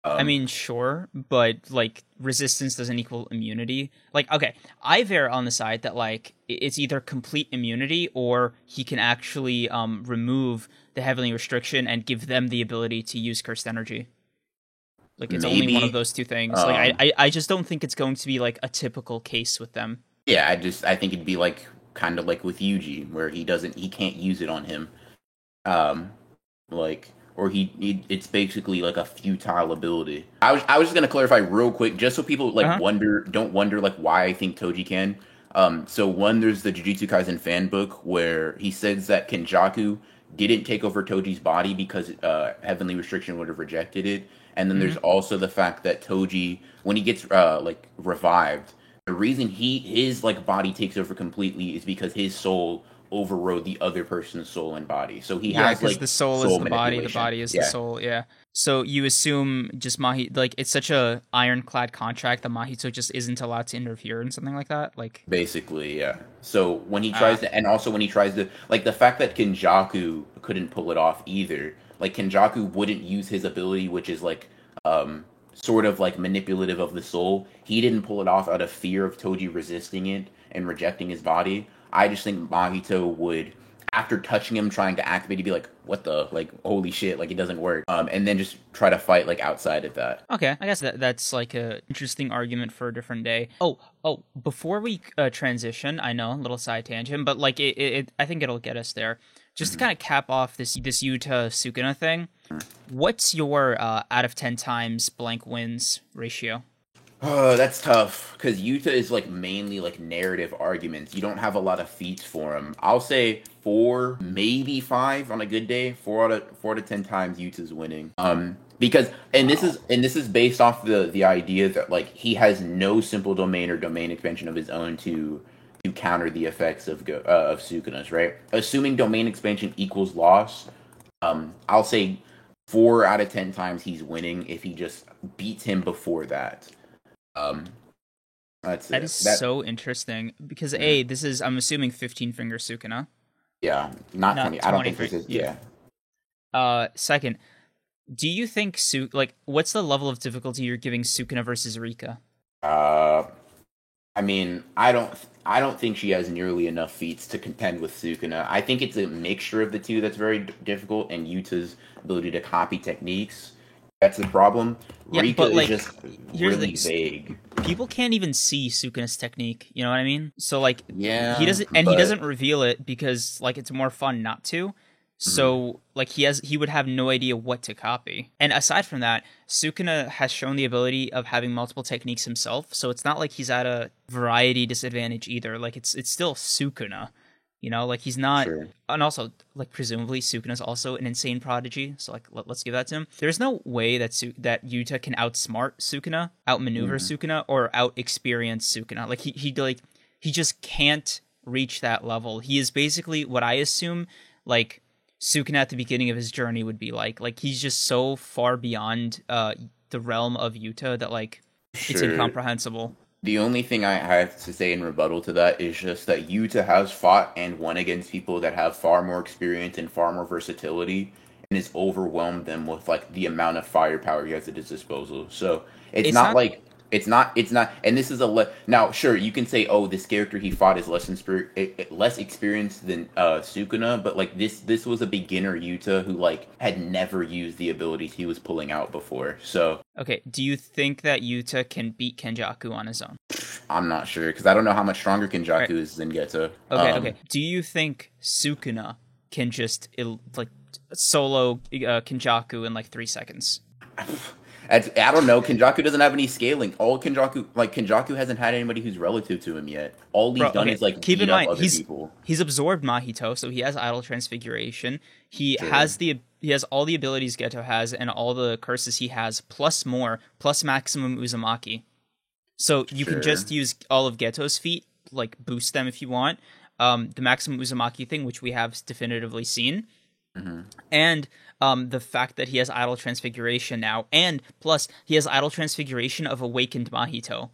Um, I mean, sure, but like resistance doesn't equal immunity. Like, okay, I veer on the side that like it's either complete immunity or he can actually um remove the heavenly restriction and give them the ability to use cursed energy. Like it's only one of those two things. like um, I, I, I just don't think it's going to be like a typical case with them. yeah, I just I think it'd be like kind of like with Yuji, where he doesn't he can't use it on him. Um, like or he, he it's basically like a futile ability. I was I was just gonna clarify real quick, just so people like Uh-huh. wonder don't wonder like why I think Toji can. Um, so one there's the Jujutsu Kaisen fan book where he says that Kenjaku didn't take over Toji's body because uh, Heavenly Restriction would have rejected it, and then there's also the fact that Toji when he gets uh, like revived, the reason he his like body takes over completely is because his soul overrode the other person's soul and body. So he yeah, has like the soul, is the body, the body is yeah. the soul. Yeah. So you assume just Mahi like it's such a ironclad contract that Mahito just isn't allowed to interfere in something like that. Like Basically, yeah. So when he tries Ah. to, and also when he tries to, like the fact that Kenjaku couldn't pull it off either. Like Kenjaku wouldn't use his ability, which is like, um, sort of like manipulative of the soul. He didn't pull it off out of fear of Toji resisting it and rejecting his body. I just think Mahito would, after touching him, trying to activate, he'd be like, "What the? Like, holy shit! Like, it doesn't work." Um, and then just try to fight like outside of that. Okay, I guess that that's like a interesting argument for a different day. Oh, oh, before we uh, transition, I know a little side tangent, but like it, it, it I think it'll get us there. Just to kind of cap off this this Yuta Sukuna thing, what's your uh, out of ten times blank wins ratio? Oh, that's tough because Yuta is like mainly like narrative arguments. You don't have a lot of feats for him. I'll say four, maybe five on a good day. Four out of four to ten times Yuta's winning. Um, because and this is and this is based off the the idea that like he has no simple domain or domain expansion of his own to to counter the effects of go, uh, of Sukuna's right. Assuming domain expansion equals loss, um, I'll say four out of ten times he's winning if he just beats him before that. Um, that's That it. is That- so interesting because a this is I'm assuming 15 finger Sukuna. yeah, not, not twenty. I don't 20, think this is yeah. yeah. Uh, second, do you think Su like what's the level of difficulty you're giving Sukuna versus Rika? Uh, I mean, I don't. I don't think she has nearly enough feats to contend with Sukuna. I think it's a mixture of the two that's very d- difficult, and Yuta's ability to copy techniques. That's the problem. Yeah, Rika but, like, is just here's the really vague. People can't even see Sukuna's technique. You know what I mean? So like Yeah, he doesn't, and he doesn't reveal it because like it's more fun not to. So Mm-hmm. like he has, he would have no idea what to copy. And aside from that, Sukuna has shown the ability of having multiple techniques himself. So it's not like he's at a variety disadvantage either. Like it's it's still Sukuna. You know, like he's not, Sure. and also like presumably Sukuna's also an insane prodigy. So like let, us give that to him. There's no way that Su- that Yuta can outsmart Sukuna, outmaneuver Sukuna, or out experience Sukuna. Like he he like he just can't reach that level. He is basically what I assume like Sukuna at the beginning of his journey would be like. Like he's just so far beyond uh the realm of Yuta that like it's incomprehensible. The only thing I have to say in rebuttal to that is just that Yuta has fought and won against people that have far more experience and far more versatility, and has overwhelmed them with like the amount of firepower he has at his disposal. So it's, It's not, not- like it's not it's not. And this is a le- now sure you can say oh this character he fought is less inspir- less experienced than uh, Sukuna, but like this this was a beginner Yuta who like had never used the abilities he was pulling out before. So Okay, do you think that Yuta can beat Kenjaku on his own? I'm not sure because I don't know how much stronger Kenjaku Right. is than Geto. Okay, Um, okay. Do you think Sukuna can just like solo uh, Kenjaku in like three seconds? I don't know. Kenjaku doesn't have any scaling. All Kenjaku, like Kenjaku, hasn't had anybody who's relative to him yet. All he's Bro, done okay, is like keep beat in up mind other he's people. he's absorbed Mahito, so he has Idle transfiguration. He has the he has all the abilities Geto has and all the curses he has, plus more, plus maximum Uzumaki. So you Sure. can just use all of Geto's feet, like boost them if you want. Um, the maximum Uzumaki thing, which we have definitively seen, Mhm. and um, the fact that he has idle transfiguration now, and plus he has idle transfiguration of awakened Mahito.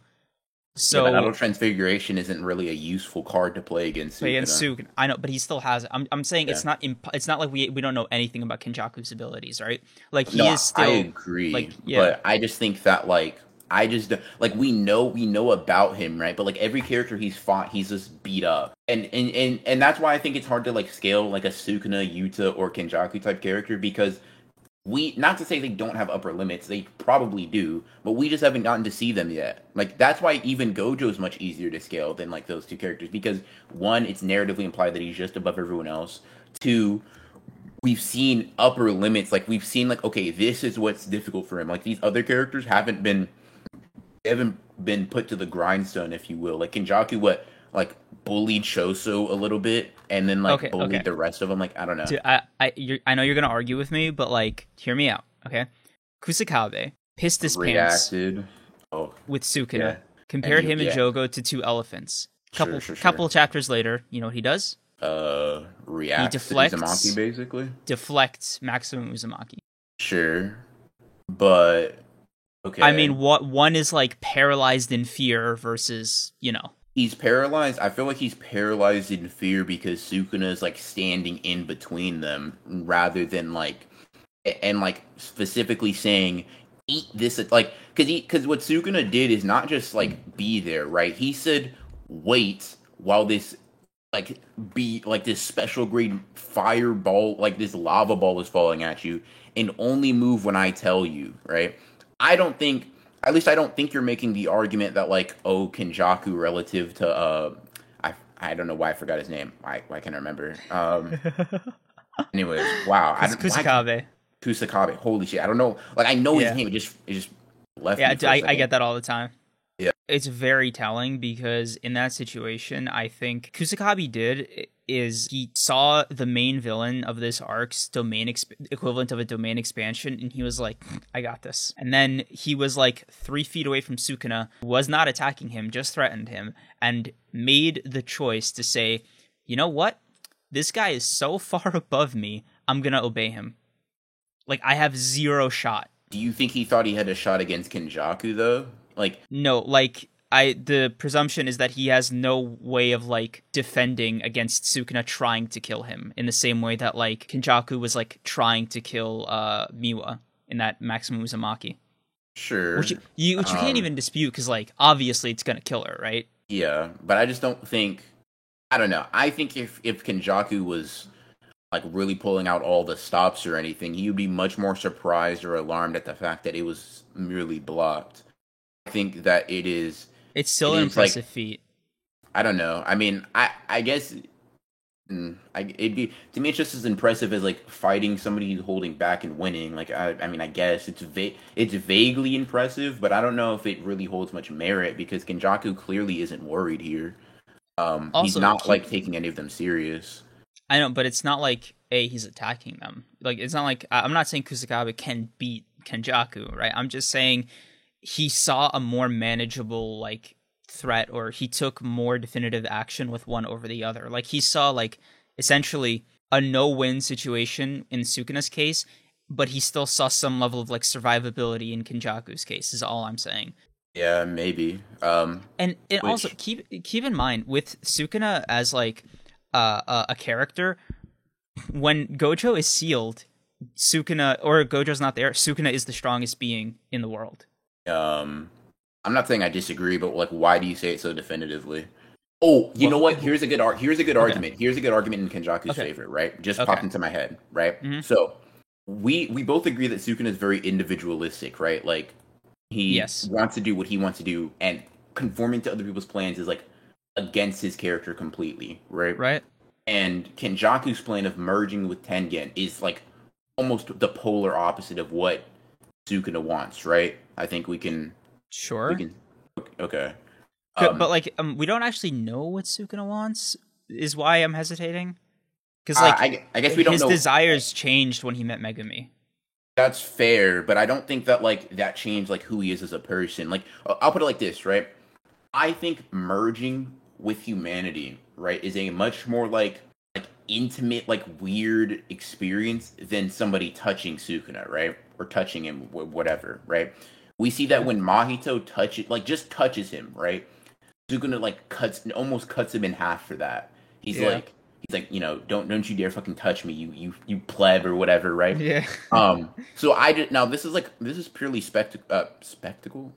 So yeah, Idle Transfiguration isn't really a useful card to play against. But against Sukuna. Suk, I know, but he still has it. I'm, I'm saying it's not imp- it's not like we we don't know anything about Kenjaku's abilities, right? Like he no, is still I agree, like, yeah. but I just think that like I just like we know we know about him, right? But like every character he's fought, he's just beat up, and and and and that's why I think it's hard to like scale like a Sukuna, Yuta, or Kenjaku type character because we not to say they don't have upper limits, they probably do, but we just haven't gotten to see them yet. Like that's why even Gojo is much easier to scale than like those two characters because one, it's narratively implied that he's just above everyone else. Two, we've seen upper limits. Like we've seen like okay, this is what's difficult for him. Like these other characters haven't been haven't been put to the grindstone, if you will. Like Kenjaku, what like bullied Choso a little bit, and then like Okay, bullied okay. the rest of them. Like I don't know. Dude, I I you're, I know you're gonna argue with me, but like, hear me out, okay? Kusakabe pissed his pants reacted. Oh, with Sukuna, Yeah. compared And him and. Jogo to two elephants. Couple Sure, sure, sure. couple chapters later, you know what he does? uh, reacts deflects. to Uzumaki, basically. Deflects maximum Uzumaki. Sure, but okay. I mean, what one is like paralyzed in fear versus you know he's paralyzed. I feel like he's paralyzed in fear because Sukuna is like standing in between them rather than like and like specifically saying eat this like because he because what Sukuna did is not just like be there right. He said wait while this like be like this special grade fireball like this lava ball is falling at you and only move when I tell you right. I don't think at least I don't think you're making the argument that like oh Kenjaku relative to uh I I don't know why I forgot his name. Why why can't I remember? Um anyways, wow. I don't, why- Kusakabe. Kusakabe. Holy shit. I don't know. Like I know Yeah. his name. It just it just left Yeah, me for a I, I get that all the time. It's very telling because in that situation, I think Kusakabe did is he saw the main villain of this arc's domain exp- equivalent of a domain expansion, and he was like, "I got this." And then he was like three feet away from Sukuna, was not attacking him, just threatened him, and made the choice to say, "You know what? This guy is so far above me. I'm gonna obey him. Like I have zero shot." Do you think he thought he had a shot against Kenjaku though? Like No, like I the presumption is that he has no way of like defending against Sukuna trying to kill him in the same way that like Kenjaku was like trying to kill uh Miwa in that Maximum Uzumaki. sure. Which you, you which you can't Um, even dispute cuz like obviously it's going to kill her, right? Yeah, but I just don't think. I don't know. I think if if Kenjaku was like really pulling out all the stops or anything, he would be much more surprised or alarmed at the fact that it was merely blocked. I think that it is. It's still It an is, like- impressive feat. I don't know. I mean, I I guess. mm, I, it'd be to me. It's just as impressive as like fighting somebody who's holding back and winning. Like I, I mean, I guess it's va- it's vaguely impressive, but I don't know if it really holds much merit because Kenjaku clearly isn't worried here. Um, he's not like taking any of them serious. I know, but it's not like a he's attacking them. Like it's not like I'm not saying Kusakabe can beat Kenjaku, right? I'm just saying he saw a more manageable like threat, or he took more definitive action with one over the other. Like he saw like essentially a no-win situation in Sukuna's case, but he still saw some level of like survivability in Kenjaku's case. Is all I'm saying. Yeah, maybe. Um, And and Which- also keep keep in mind with Sukuna as like uh, a, a character, when Gojo is sealed, Sukuna or Gojo's not there. Sukuna is the strongest being in the world. Um, I'm not saying I disagree, but like, why do you say it so definitively? Oh, you Well, know what? Here's a good ar- here's a good Okay. argument. Here's a good argument in Kenjaku's Okay. favor, right? Just Okay. popped into my head, right? Mhm. So we we both agree that Sukuna is very individualistic, right? Like he Yes. wants to do what he wants to do, and conforming to other people's plans is like against his character completely, right? Right? And Kenjaku's plan of merging with Tengen is like almost the polar opposite of what Sukuna wants, right? I think we can Sure. we can okay. But- Um, but like um, we don't actually know what Sukuna wants. Is why I'm hesitating. Because uh, like I, I guess we don't his know. desires changed when he met Megumi. That's fair, but I don't think that like that changed like who he is as a person. Like I- I'll put it like this, right? I think merging with humanity, right, is a much more like like intimate, like weird experience than somebody touching Sukuna, right, or touching him, whatever, right? We see that when Mahito touches, like just touches him, right? Sukuna like cuts, almost cuts him in half for that. He's Yeah. like, he's like, you know, don't don't you dare fucking touch me, you you you pleb or whatever, right? Yeah. Um. So I did. Now this is like this is purely spectac uh, spectacle.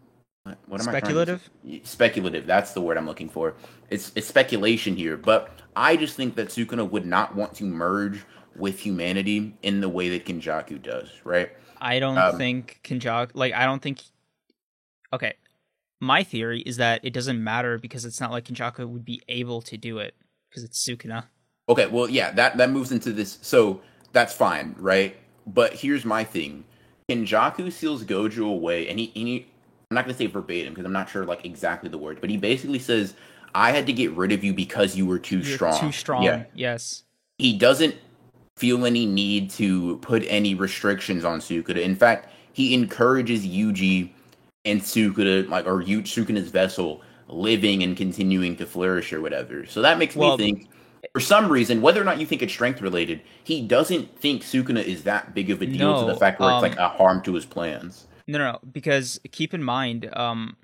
What, what am Speculative? I? speculative? speculative. That's the word I'm looking for. It's it's speculation here, but I just think that Sukuna would not want to merge with humanity in the way that Kenjaku does. Right. I don't Um, think Kenjaku like I don't think Okay. My theory is that it doesn't matter because it's not like Kenjaku would be able to do it because it's Sukuna. Okay. Well, yeah. That that moves into this. So that's fine, right? But here's my thing. Kenjaku seals Gojo away, and he, and he I'm not gonna say verbatim because I'm not sure like exactly the word, but he basically says, "I had to get rid of you because you were too You're strong." Too strong. Yeah. Yes. He doesn't feel any need to put any restrictions on Sukuna. In fact, he encourages Yuji and Sukuna, like or Yu Sukuna's vessel, living and continuing to flourish or whatever. So that makes Well- me think. For some reason, whether or not you think it's strength related, he doesn't think Sukuna is that big of a deal to the fact where um, it's like a harm to his plans. No, no, no. Because keep in mind, um,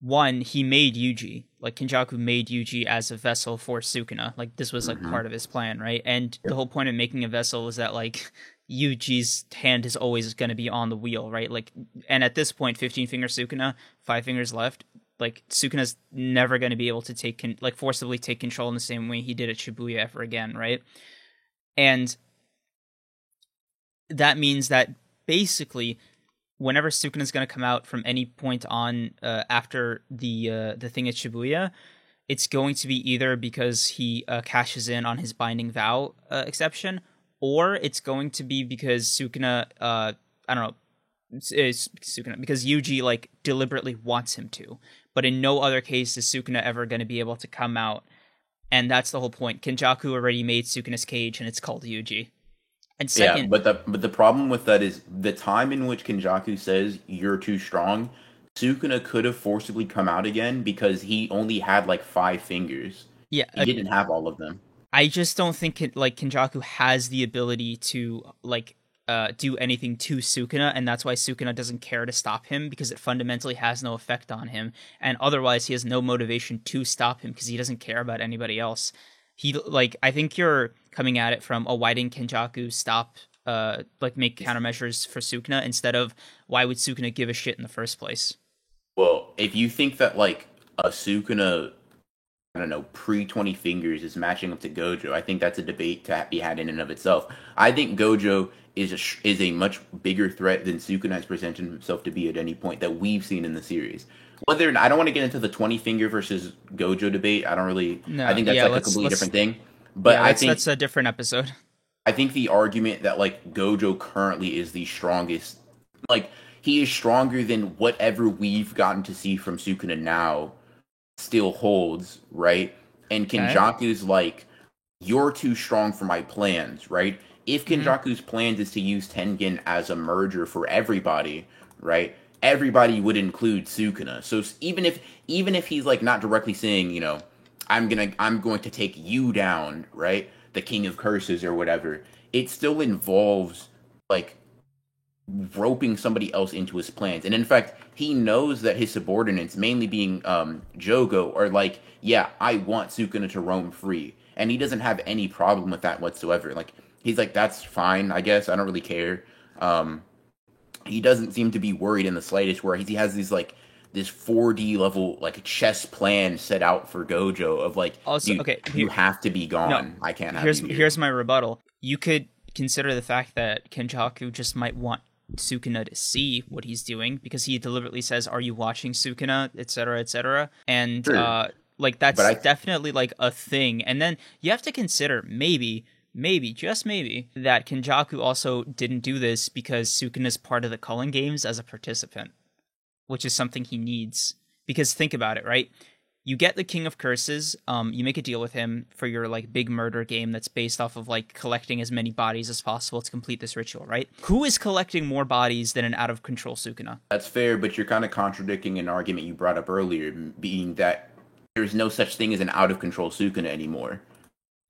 one, he made Yuji. Like Kenjaku made Yuji as a vessel for Sukuna. Like this was like Mhm. part of his plan, right? And the whole point of making a vessel is that like Yuji's hand is always going to be on the wheel, right? Like, and at this point, fifteen finger Sukuna, five fingers left. Like Sukuna's never going to be able to take con- like forcibly take control in the same way he did at Shibuya ever again, right? And that means that basically whenever Sukuna is going to come out from any point on uh, after the uh, the thing at Shibuya, it's going to be either because he uh, cashes in on his binding vow uh, exception, or it's going to be because Sukuna, uh, I don't know, it's, it's Sukuna because Yuji like deliberately wants him to, but in no other case is Sukuna ever going to be able to come out, and that's the whole point. Kenjaku already made Sukuna's cage, and it's called Yuji. And second, yeah, but the but the problem with that is the time in which Kenjaku says you're too strong. Sukuna could have forcibly come out again because he only had like five fingers. yeah, He didn't have all of them. I just don't think like Kenjaku has the ability to like uh, do anything to Sukuna, and that's why Sukuna doesn't care to stop him because it fundamentally has no effect on him, and otherwise he has no motivation to stop him because he doesn't care about anybody else. He like I think you're coming at it from a why didn't Kenjaku stop uh like make countermeasures for Sukuna instead of why would Sukuna give a shit in the first place? Well, if you think that like a Sukuna I don't know, pre 20 fingers is matching up to Gojo. I think that's a debate to be had in and of itself. I think Gojo is a, is a much bigger threat than Sukuna has presented himself to be at any point that we've seen in the series. Whether I don't want to get into the 20 finger versus Gojo debate. I don't really. No, I think that's yeah, like a completely different thing. But yeah, I think that's a different episode. I think the argument that like Gojo currently is the strongest, like he is stronger than whatever we've gotten to see from Sukuna now still holds, right? And Kenjaku's okay. like, you're too strong for my plans, right? If mm-hmm. Kenjaku's mm-hmm. plans is to use Tengen as a merger for everybody, right? Everybody would include Sukuna. So even if even if he's like not directly saying, you know, I'm gonna I'm going to take you down, right? The King of Curses or whatever. It still involves like roping somebody else into his plans. And in fact, he knows that his subordinates, mainly being um, Jogo, are like, yeah, I want Sukuna to roam free. And he doesn't have any problem with that whatsoever. Like, he's like, that's fine, I guess. I don't really care. Um, he doesn't seem to be worried in the slightest, where he has these, like, this 4D level, like, chess plan set out for Gojo of, like, also, okay, here, you have to be gone. No, I can't have here's. Here. Here's my rebuttal. You could consider the fact that Kenjaku just might want Sukuna to see what he's doing because he deliberately says, "Are you watching Sukuna?" etc., etc. And uh, like that's I... definitely like a thing. And then you have to consider maybe maybe, just maybe, that Kenjaku also didn't do this because Sukuna is part of the Culling Games as a participant, which is something he needs. Because think about it, right? you get the King of Curses. Um, you make a deal with him for your like big murder game that's based off of like collecting as many bodies as possible to complete this ritual, right? Who is collecting more bodies than an out of control Sukuna? That's fair, but you're kind of contradicting an argument you brought up earlier, being that there's no such thing as an out of control Sukuna anymore.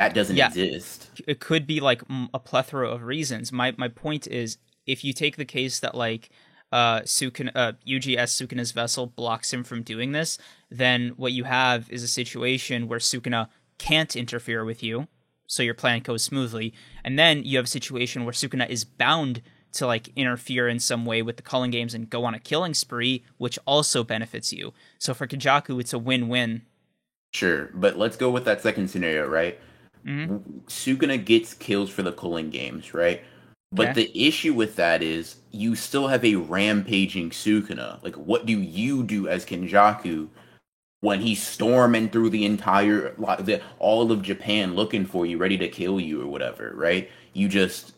That doesn't yeah, exist. It could be like a plethora of reasons. My my point is, if you take the case that like uh, Sukuna, uh, Yuji's Sukuna's vessel blocks him from doing this, then what you have is a situation where Sukuna can't interfere with you, so your plan goes smoothly, and then you have a situation where Sukuna is bound to like interfere in some way with the Culling Games and go on a killing spree, which also benefits you. So for Kenjaku, it's a win-win. Sure, but let's go with that second scenario, right? Mm-hmm. Sukuna gets kills for the Culling Games, right? But the issue with that is you still have a rampaging Sukuna. Like, what do you do as Kenjaku when he's storming through the entire, the, all of Japan looking for you, ready to kill you or whatever, right? You just,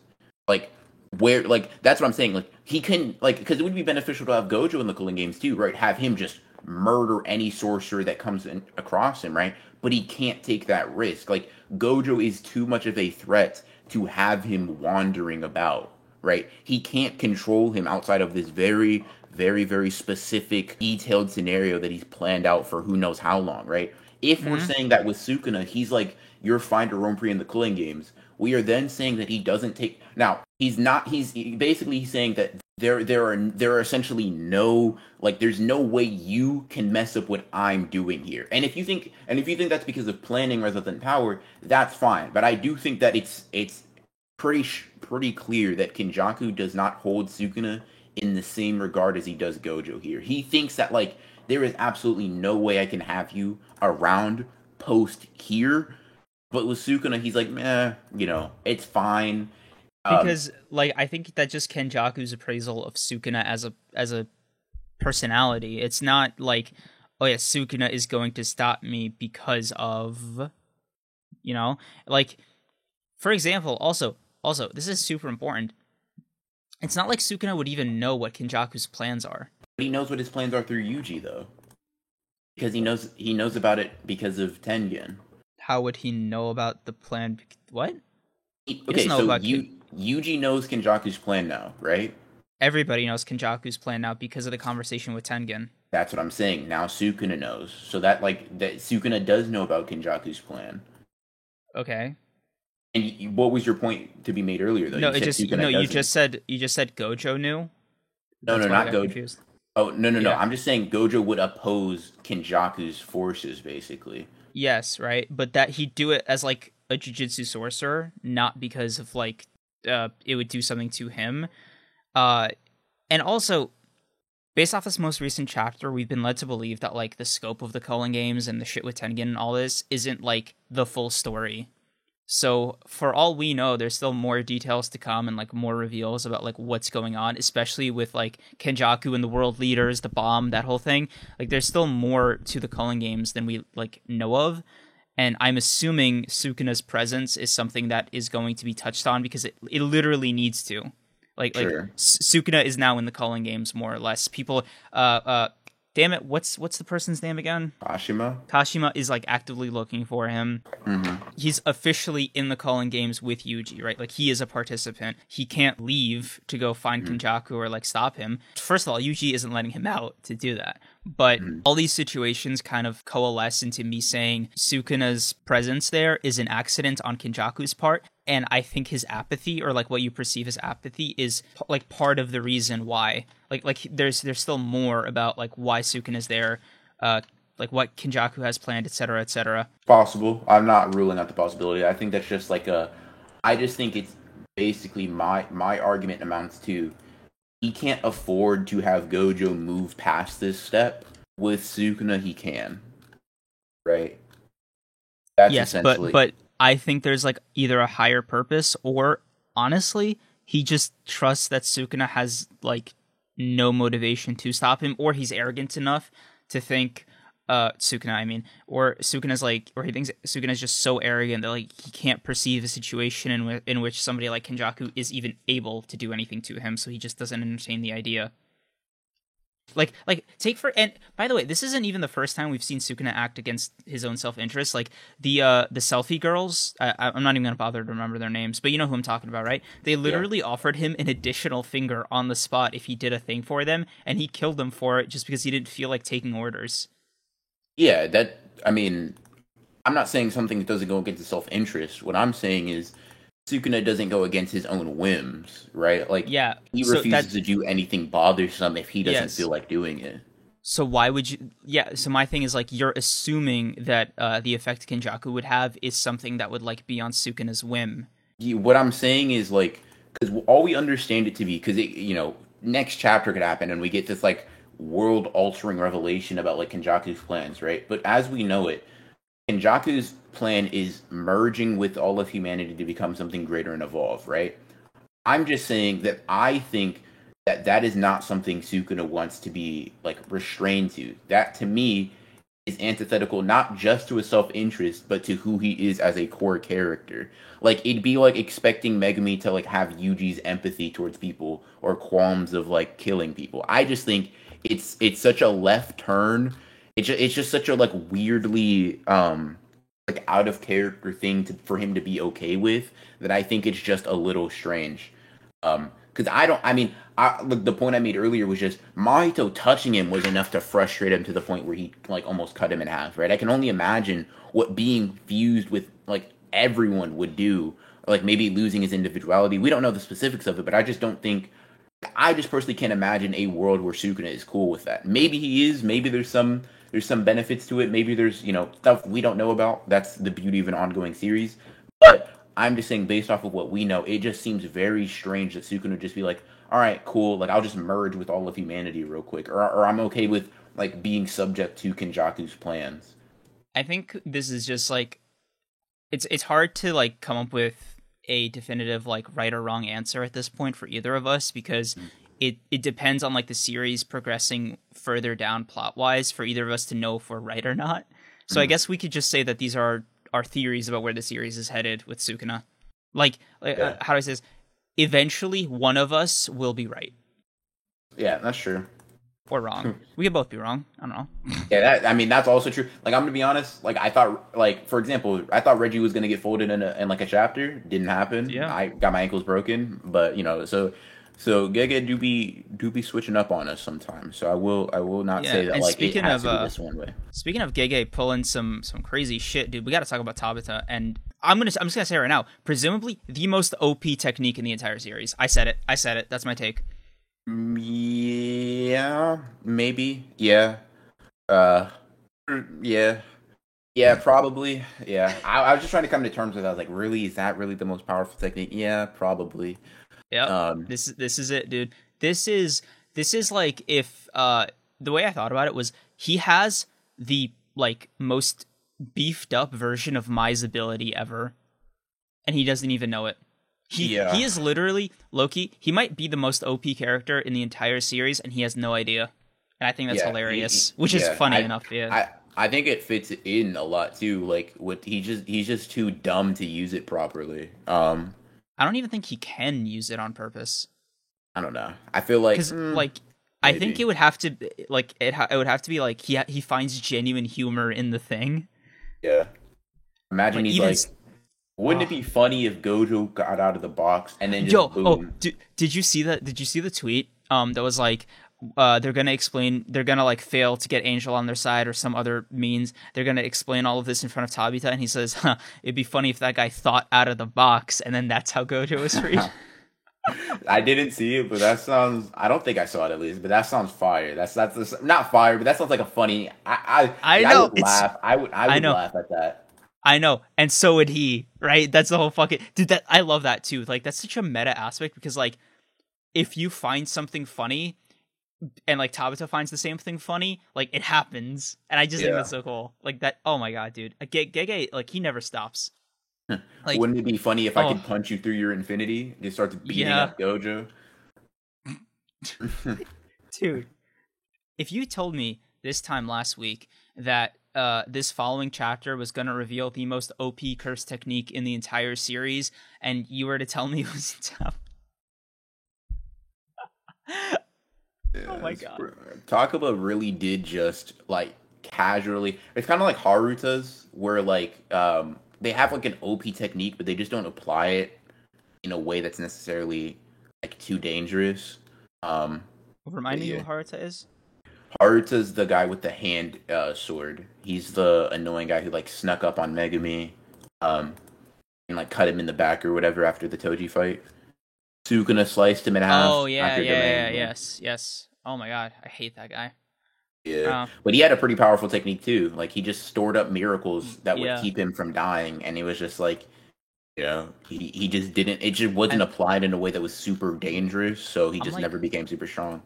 like, where, like, that's what I'm saying. Like, he can, like, because it would be beneficial to have Gojo in the Culling Games too, right? Have him just murder any sorcerer that comes in, across him, right? But he can't take that risk. Like, Gojo is too much of a threat to have him wandering about, right? He can't control him outside of this very, very, very specific, detailed scenario that he's planned out for who knows how long, right? If mm-hmm. we're saying that with Sukuna, he's like, your finder to in the Culling Games, we are then saying that he doesn't take. Now, he's not, he's basically he's saying that there there are there are essentially no like there's no way you can mess up what I'm doing here. And if you think and if you think that's because of planning rather than power, that's fine. But I do think that it's it's pretty pretty clear that Kenjaku does not hold Sukuna in the same regard as he does Gojo here. He thinks that like there is absolutely no way I can have you around post here. But with Sukuna, he's like, meh, you know, it's fine. Um, because um, like I think that just Kenjaku's appraisal of Sukuna as a as a personality. It's not like oh yeah, Sukuna is going to stop me because of you know, like for example, also also this is super important. It's not like Sukuna would even know what Kenjaku's plans are. But he knows what his plans are through Yuji though. Because he knows he knows about it because of Tengen. How would he know about the plan? What? He, okay, so you Yuji knows Kenjaku's plan now, right? Everybody knows Kenjaku's plan now because of the conversation with Tengen. That's what I'm saying. Now Sukuna knows. So that like that Sukuna does know about Kenjaku's plan. Okay. And you, what was your point to be made earlier though? No, you it just Sukuna no. You just said you just said Gojo knew. No, That's no, not Gojo. Confused. Oh no, no, no! Yeah. I'm just saying Gojo would oppose Kenjaku's forces, basically. Yes, right, but that he'd do it as like a jujitsu sorcerer, not because of like uh, it would do something to him. Uh, and also, based off this most recent chapter, we've been led to believe that like the scope of the Culling games and the shit with Tengen and all this isn't like the full story. So for all we know, there's still more details to come and like more reveals about like what's going on, especially with like Kenjaku and the world leaders, the bomb, that whole thing. Like there's still more to the Culling games than we like know of. And I'm assuming Sukuna's presence is something that is going to be touched on because it, it literally needs to. Like Sure. like Sukuna is now in the Culling games more or less. People uh uh damn it, what's what's the person's name again? Ashima. Kashimo is like actively looking for him. hmm He's officially in the Culling games with Yuji, right? Like he is a participant. He can't leave to go find Kenjaku or like stop him. First of all, Yuji isn't letting him out to do that. But all these situations kind of coalesce into me saying Sukuna's presence there is an accident on Kenjaku's part. And I think his apathy, or like what you perceive as apathy, is p- like part of the reason why. Like, like there's there's still more about like why Sukuna's there, uh, like what Kenjaku has planned, etc., etc. Possible. I'm not ruling out the possibility. I think that's just like a. I just think it's basically my my argument amounts to he can't afford to have Gojo move past this step. With Sukuna, he can. Right. That's yes, essentially. but but I think there's like either a higher purpose or honestly, he just trusts that Sukuna has like no motivation to stop him, or he's arrogant enough to think uh Sukuna, I mean, or Sukuna's like, or he thinks Sukuna's just so arrogant that like he can't perceive a situation in, w- in which somebody like Kenjaku is even able to do anything to him, so he just doesn't entertain the idea. Like, like take for and by the way, this isn't even the first time we've seen Sukuna act against his own self interest. Like the uh the selfie girls, I, I'm not even gonna bother to remember their names, but you know who I'm talking about, right? They literally offered him an additional finger on the spot if he did a thing for them, and he killed them for it just because he didn't feel like taking orders. Yeah, that I mean, I'm not saying something that doesn't go against his self interest. What I'm saying is Sukuna doesn't go against his own whims, right? Like Yeah, he so refuses to do anything bothersome if he doesn't Yes. feel like doing it. So why would you? Yeah. So my thing is like you're assuming that uh, the effect Kenjaku would have is something that would like be on Sukuna's whim. You- what I'm saying is like because all we understand it to be because it you know next chapter could happen and we get this like world altering revelation about like Kenjaku's plans, right? But as we know it, Kenjaku's plan is merging with all of humanity to become something greater and evolve, right? I'm just saying that I think that that is not something Sukuna wants to be like restrained to. That to me is antithetical not just to his self-interest but to who he is as a core character. Like it'd be like expecting Megumi to like have Yuji's empathy towards people or qualms of like killing people. I just think it's it's such a left turn. It's just, it's just such a like weirdly um like out of character thing to, for him to be okay with that I think it's just a little strange. Um, because I don't. I mean, I look, the point I made earlier was just Mahito touching him was enough to frustrate him to the point where he like almost cut him in half. Right? I can only imagine what being fused with like everyone would do, like maybe losing his individuality. We don't know the specifics of it, but I just don't think. I just personally can't imagine a world where Sukuna is cool with that. Maybe he is. Maybe there's some there's some benefits to it. Maybe there's you know stuff we don't know about. That's the beauty of an ongoing series. But I'm just saying, based off of what we know, it just seems very strange that Sukuna would just be like, "All right, cool. Like I'll just merge with all of humanity real quick," or or I'm okay with like being subject to Kenjaku's plans. I think this is just like it's it's hard to like come up with a definitive like right or wrong answer at this point for either of us because it it depends on like the series progressing further down plot wise for either of us to know if we're right or not. So I guess we could just say that these are our theories about where the series is headed with Sukuna. Like, like uh, how do I say this? Eventually, one of us will be right Yeah, that's true. Or wrong. we could both be wrong. I don't know. Yeah, that I mean that's also true. Like I'm gonna be honest. Like I thought, like for example, I thought Reggie was gonna get folded in a in like a chapter. Didn't happen. Yeah. I got my ankles broken, but you know, so so Gege do be do be switching up on us sometimes. So I will I will not Yeah, say that like it speaking has of, to be uh, this one way. Speaking of Gege pulling some some crazy shit, dude, we got to talk about Takaba. And I'm gonna I'm just gonna say right now, presumably the most OP technique in the entire series. I said it. I said it. That's my take. Yeah, maybe. Yeah. Uh, yeah. Yeah, probably. Yeah. I, I was just trying to come to terms with. that. I was like, really, is that really the most powerful technique? Yeah, probably. Yeah. Um, this is this is it, dude. This is this is like if uh the way I thought about it was he has the like most beefed up version of Mai's ability ever, and he doesn't even know it. He Yeah. he is literally Loki. He might be the most OP character in the entire series, and he has no idea. And I think that's Yeah, hilarious, he- he- which is yeah, funny I- enough. Yeah, I I think it fits in a lot too. Like what he just he's just too dumb to use it properly. Um, I don't even think he can use it on purpose I don't know. I feel like mm, like. I think it would have to like it. Ha- it would have to be like he ha- he finds genuine humor in the thing. yeah. Imagine Like, he's even like, wouldn't it be funny if Gojo got out of the box and then just Yo, boom? oh, did, did you see that? Did you see the tweet? Um, that was like, uh, they're gonna explain, they're gonna like fail to get Angel on their side or some other means. They're gonna explain all of this in front of Takaba, and he says, huh, "It'd be funny if that guy thought out of the box, and then that's how Gojo was freed." I didn't see it, but that sounds. I don't think I saw it at least, but that sounds fire. That's that's not fire, but that sounds like a funny. I I, I know, would laugh. I would I I would know. laugh at that. I know, and so would he. Right? That's the whole fucking dude. That I love that too. Like that's such a meta aspect because like, if you find something funny. And like Takaba finds the same thing funny, like it happens, and I just think Yeah. that's so cool. Like that, oh my god, dude! Uh, Ge- Gege, like he never stops. Like- Wouldn't it be funny if I Oh. could punch you through your infinity? Just start beating Yeah. up Gojo. dude if you told me this time last week that uh, this following chapter was going to reveal the most op curse technique in the entire series and you were to tell me it was tough Oh my God. Takaba really did just like casually. It's kind of like Haruta's, where like um they have like an OP technique, but they just don't apply it in a way that's necessarily like too dangerous. Um, remind me Yeah. who haruta is Haruta's the guy with the hand uh, sword. He's the annoying guy who like snuck up on Megumi, um, and like cut him in the back or whatever after the Toji fight. Sukuna sliced him in half. oh yeah after yeah, yeah yes yes oh my god i hate that guy Yeah. Uh, But he had a pretty powerful technique too. Like he just stored up miracles that would Yeah. keep him from dying, and it was just like, you know, he he just didn't. It just wasn't And- applied in a way that was super dangerous. So he I'm just like- never became super strong.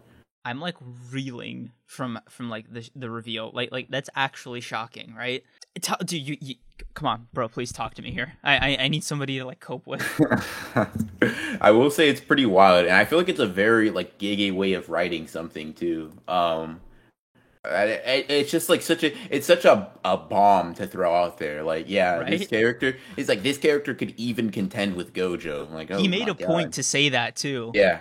I'm like reeling from from like the the reveal like like that's actually shocking right Tell, dude you, you come on bro please talk to me here I, I i need somebody to like cope with I will say it's pretty wild, and I feel like it's a very like giggy way of writing something too. Um, it's just like such a it's such a a bomb to throw out there. Like, yeah, this character is like this character could even contend with Gojo. I'm like, oh he made a point to say that too Yeah.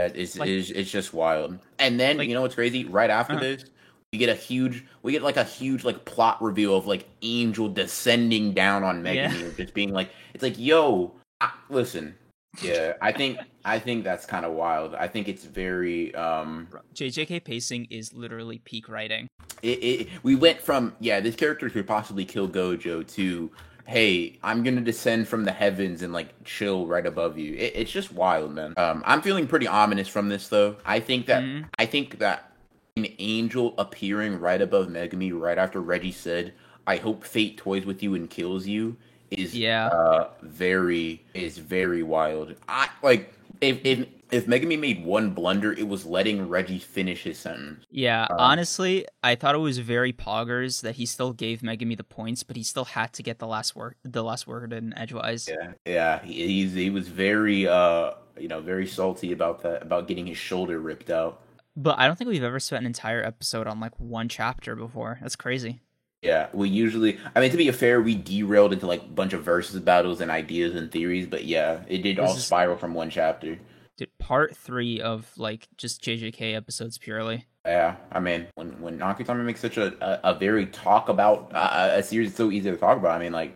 That is Like- is it's just wild. And then Like- you know what's crazy? Right after Uh-huh. this, we get a huge we get like a huge like plot reveal of like Angel descending down on Megumi Yeah. just being like it's like, yo, I, listen. Yeah, I think I think that's kind of wild. I think it's very um JJK pacing is literally peak writing. it, it we went from yeah, this character could possibly kill Gojo to hey, I'm gonna descend from the heavens and like chill right above you. It, it's just wild, man. Um, I'm feeling pretty ominous from this though. I think that Mhm. I think that an angel appearing right above Megumi right after Reggie said, "I hope fate toys with you and kills you." Is Yeah. uh very is very wild. I like if if if Megumi made one blunder, it was letting Reggie finish his sentence. Yeah, Um, honestly, I thought it was very poggers that he still gave Megumi the points, but he still had to get the last word the last word in edgewise. Yeah, yeah, he, he's he was very uh you know very salty about that about getting his shoulder ripped out. But I don't think we've ever spent an entire episode on like one chapter before. That's crazy. Yeah, we usually I mean to be fair, we derailed into like a bunch of versus battles and ideas and theories, but yeah, it did This all is- spiral from one chapter. Dude, part three of like just JJK episodes purely. Yeah, I mean when when Akutami makes such a a, a very talk about uh, a series that's so easy to talk about, I mean like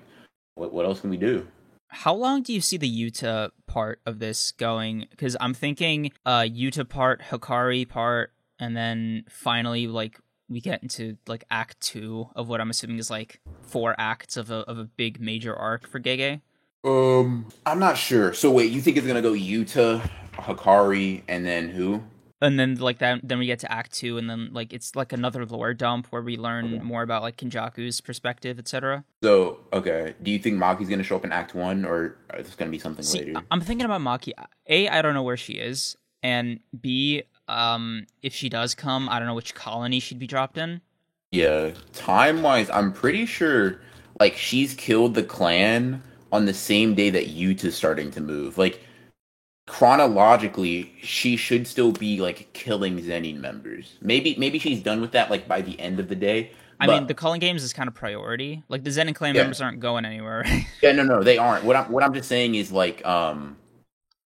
what what else can we do? How long do you see the Yuta part of this going? Because I'm thinking uh Yuta part, Hakari part, and then finally like we get into like act two of what I'm assuming is like four acts of a of a big major arc for Gege. Um, I'm not sure. So wait, you think it's gonna go Yuta, Hakari, and then who? And then like that then we get to act two and then like it's like another lore dump where we learn Okay. more about like Kenjaku's perspective, etc. So okay, do you think Maki's gonna show up in Act One, or is this gonna be something See, later? I'm thinking about Maki. A, I don't know where she is, and B, um, if she does come, I don't know which colony she'd be dropped in. Yeah, time wise, I'm pretty sure like she's killed the clan on the same day that Yuta's starting to move. Like chronologically, she should still be like killing Zenin members. Maybe maybe she's done with that like by the end of the day. I but- mean, the Culling games is kind of priority. Like the Zenin clan Yeah. members aren't going anywhere. Yeah, no, no, they aren't. What I'm what I'm just saying is like um,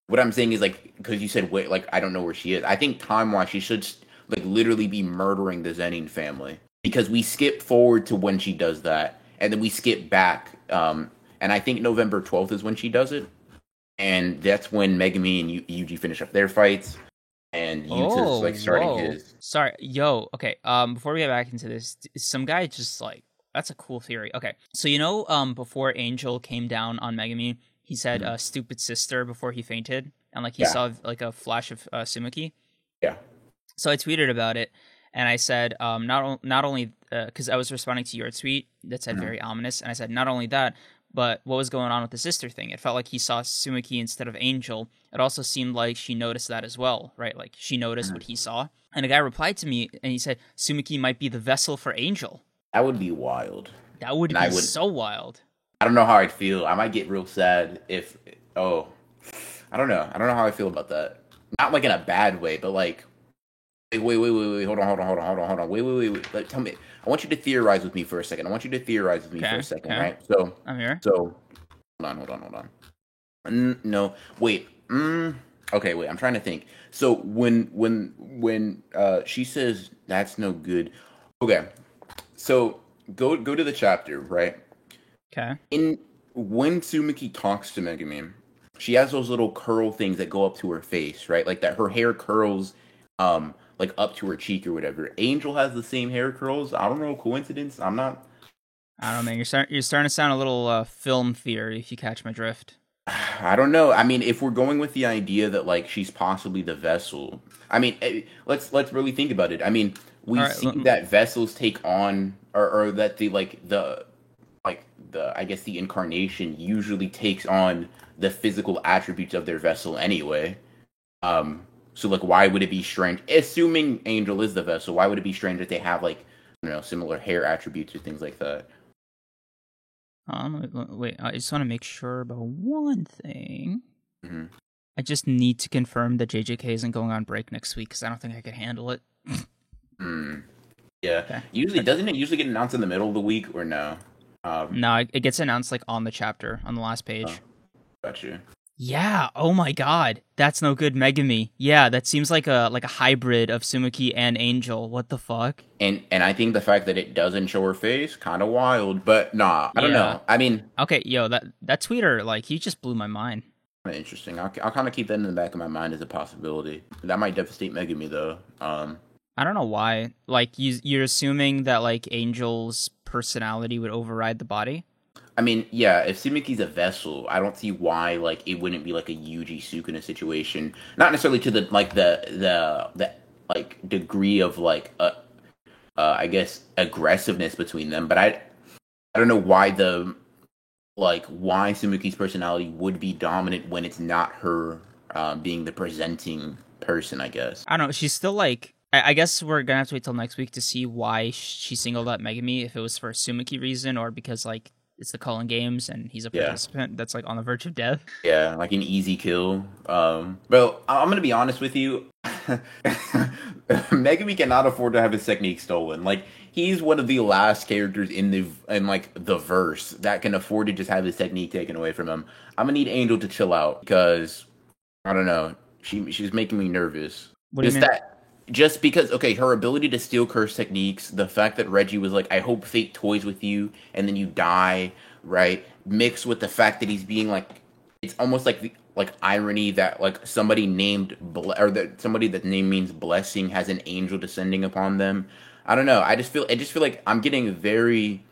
what I'm saying is like because you said wait, like I don't know where she is. I think time wise she should like literally be murdering the Zenin family because we skip forward to when she does that, and then we skip back. Um, and I think November 12th is when she does it, and that's when Megumi and Yu- Yuji finish up their fights, and Yuta's like starting Oh, whoa. his. Sorry, yo. Okay. Um, before we get back into this, some guy just like that's a cool theory. Okay, so you know, um, before Angel came down on Megumi, he said, Mhm. uh, "Stupid sister" before he fainted, and like he Yeah. saw like a flash of uh, Tsumiki. Yeah. So I tweeted about it, and I said, um, not o- not only because I was responding to your tweet that said Mhm. very ominous, and I said not only that, but what was going on with the sister thing? It felt like he saw Tsumiki instead of Angel. It also seemed like she noticed that as well, right? Like she noticed what he mm-hmm. saw, and a guy replied to me, and he said Tsumiki might be the vessel for Angel. That would be wild. That would And be would- so wild. I don't know how I'd feel. I might get real sad if oh, I don't know. I don't know how I feel about that. Not like in a bad way, but like wait, wait, wait, wait, wait. Hold on, hold on, hold on, hold on, hold on. Wait, wait, wait, wait. Like, tell me. I want you to theorize with me for a second. I want you to theorize with me for a second, okay. right? So, I'm here. so hold on, hold on, hold on. Mm, no, wait. Mm, okay, wait. I'm trying to think. So when when when uh she says that's no good. Okay, so go go to the chapter, right? Okay. in when Tsumiki talks to Megumi, she has those little curl things that go up to her face, right? Like that her hair curls um like up to her cheek or whatever. Angel has the same hair curls. I don't know, coincidence. I'm not I don't know, man. You're starting. You're starting to sound a little uh, film theory, if you catch my drift. I don't know. I mean, if we're going with the idea that like she's possibly the vessel, I mean, eh, let's let's really think about it. I mean, we right, see that vessels take on, or, or that the like the like the I guess the incarnation usually takes on the physical attributes of their vessel anyway. Um, so like, why would it be strange? Assuming Angel is the vessel, why would it be strange that they have like you know similar hair attributes or things like that? Um, wait, I just want to make sure about one thing. Mhm. I just need to confirm that JJK isn't going on break next week because I don't think I could handle it. Hmm. Yeah. Okay. Usually, doesn't it usually get announced in the middle of the week or no? Um, No, it it gets announced like on the chapter on the last page. Oh. Gotcha. Yeah. Oh my God, that's no good, Megumi. Yeah, that seems like a like a hybrid of Tsumiki and Angel. What the fuck? And and I think the fact that it doesn't show her face, kind of wild. But nah, I don't know. I mean, Okay, yo, that that tweeter like he just blew my mind. interesting. I'll, I'll kind of keep that in the back of my mind as a possibility. That might devastate Megumi though. Um, I don't know why. Like you, you're assuming that like Angel's personality would override the body. I mean, yeah, if Tsumiki's a vessel, I don't see why like it wouldn't be like a Yuji Sukuna situation. Not necessarily to the like the the the like degree of like uh, uh I guess aggressiveness between them, but I I don't know why the like why Tsumiki's personality would be dominant when it's not her um, being the presenting person. I guess. I don't know. She's still like. I, I guess we're gonna have to wait till next week to see why she singled out Megumi. If it was for a Tsumiki reason or because like it's the Culling Games and he's a Yeah. participant that's like on the verge of death. Yeah, like an easy kill. Um, bro, I- I'm gonna be honest with you. Megumi cannot afford to have his technique stolen. Like he's one of the last characters in the in like the verse that can afford to just have his technique taken away from him. I'm gonna need Angel to chill out because I don't know. She she's making me nervous. What do you mean? that just because okay, her ability to steal curse techniques, the fact that Reggie was like, I hope fate toys with you and then you die, right? Mixed with the fact that he's being like it's almost like the like irony that like somebody named ble- or that somebody that name means blessing has an angel descending upon them. I don't know. I just feel I just feel like I'm getting very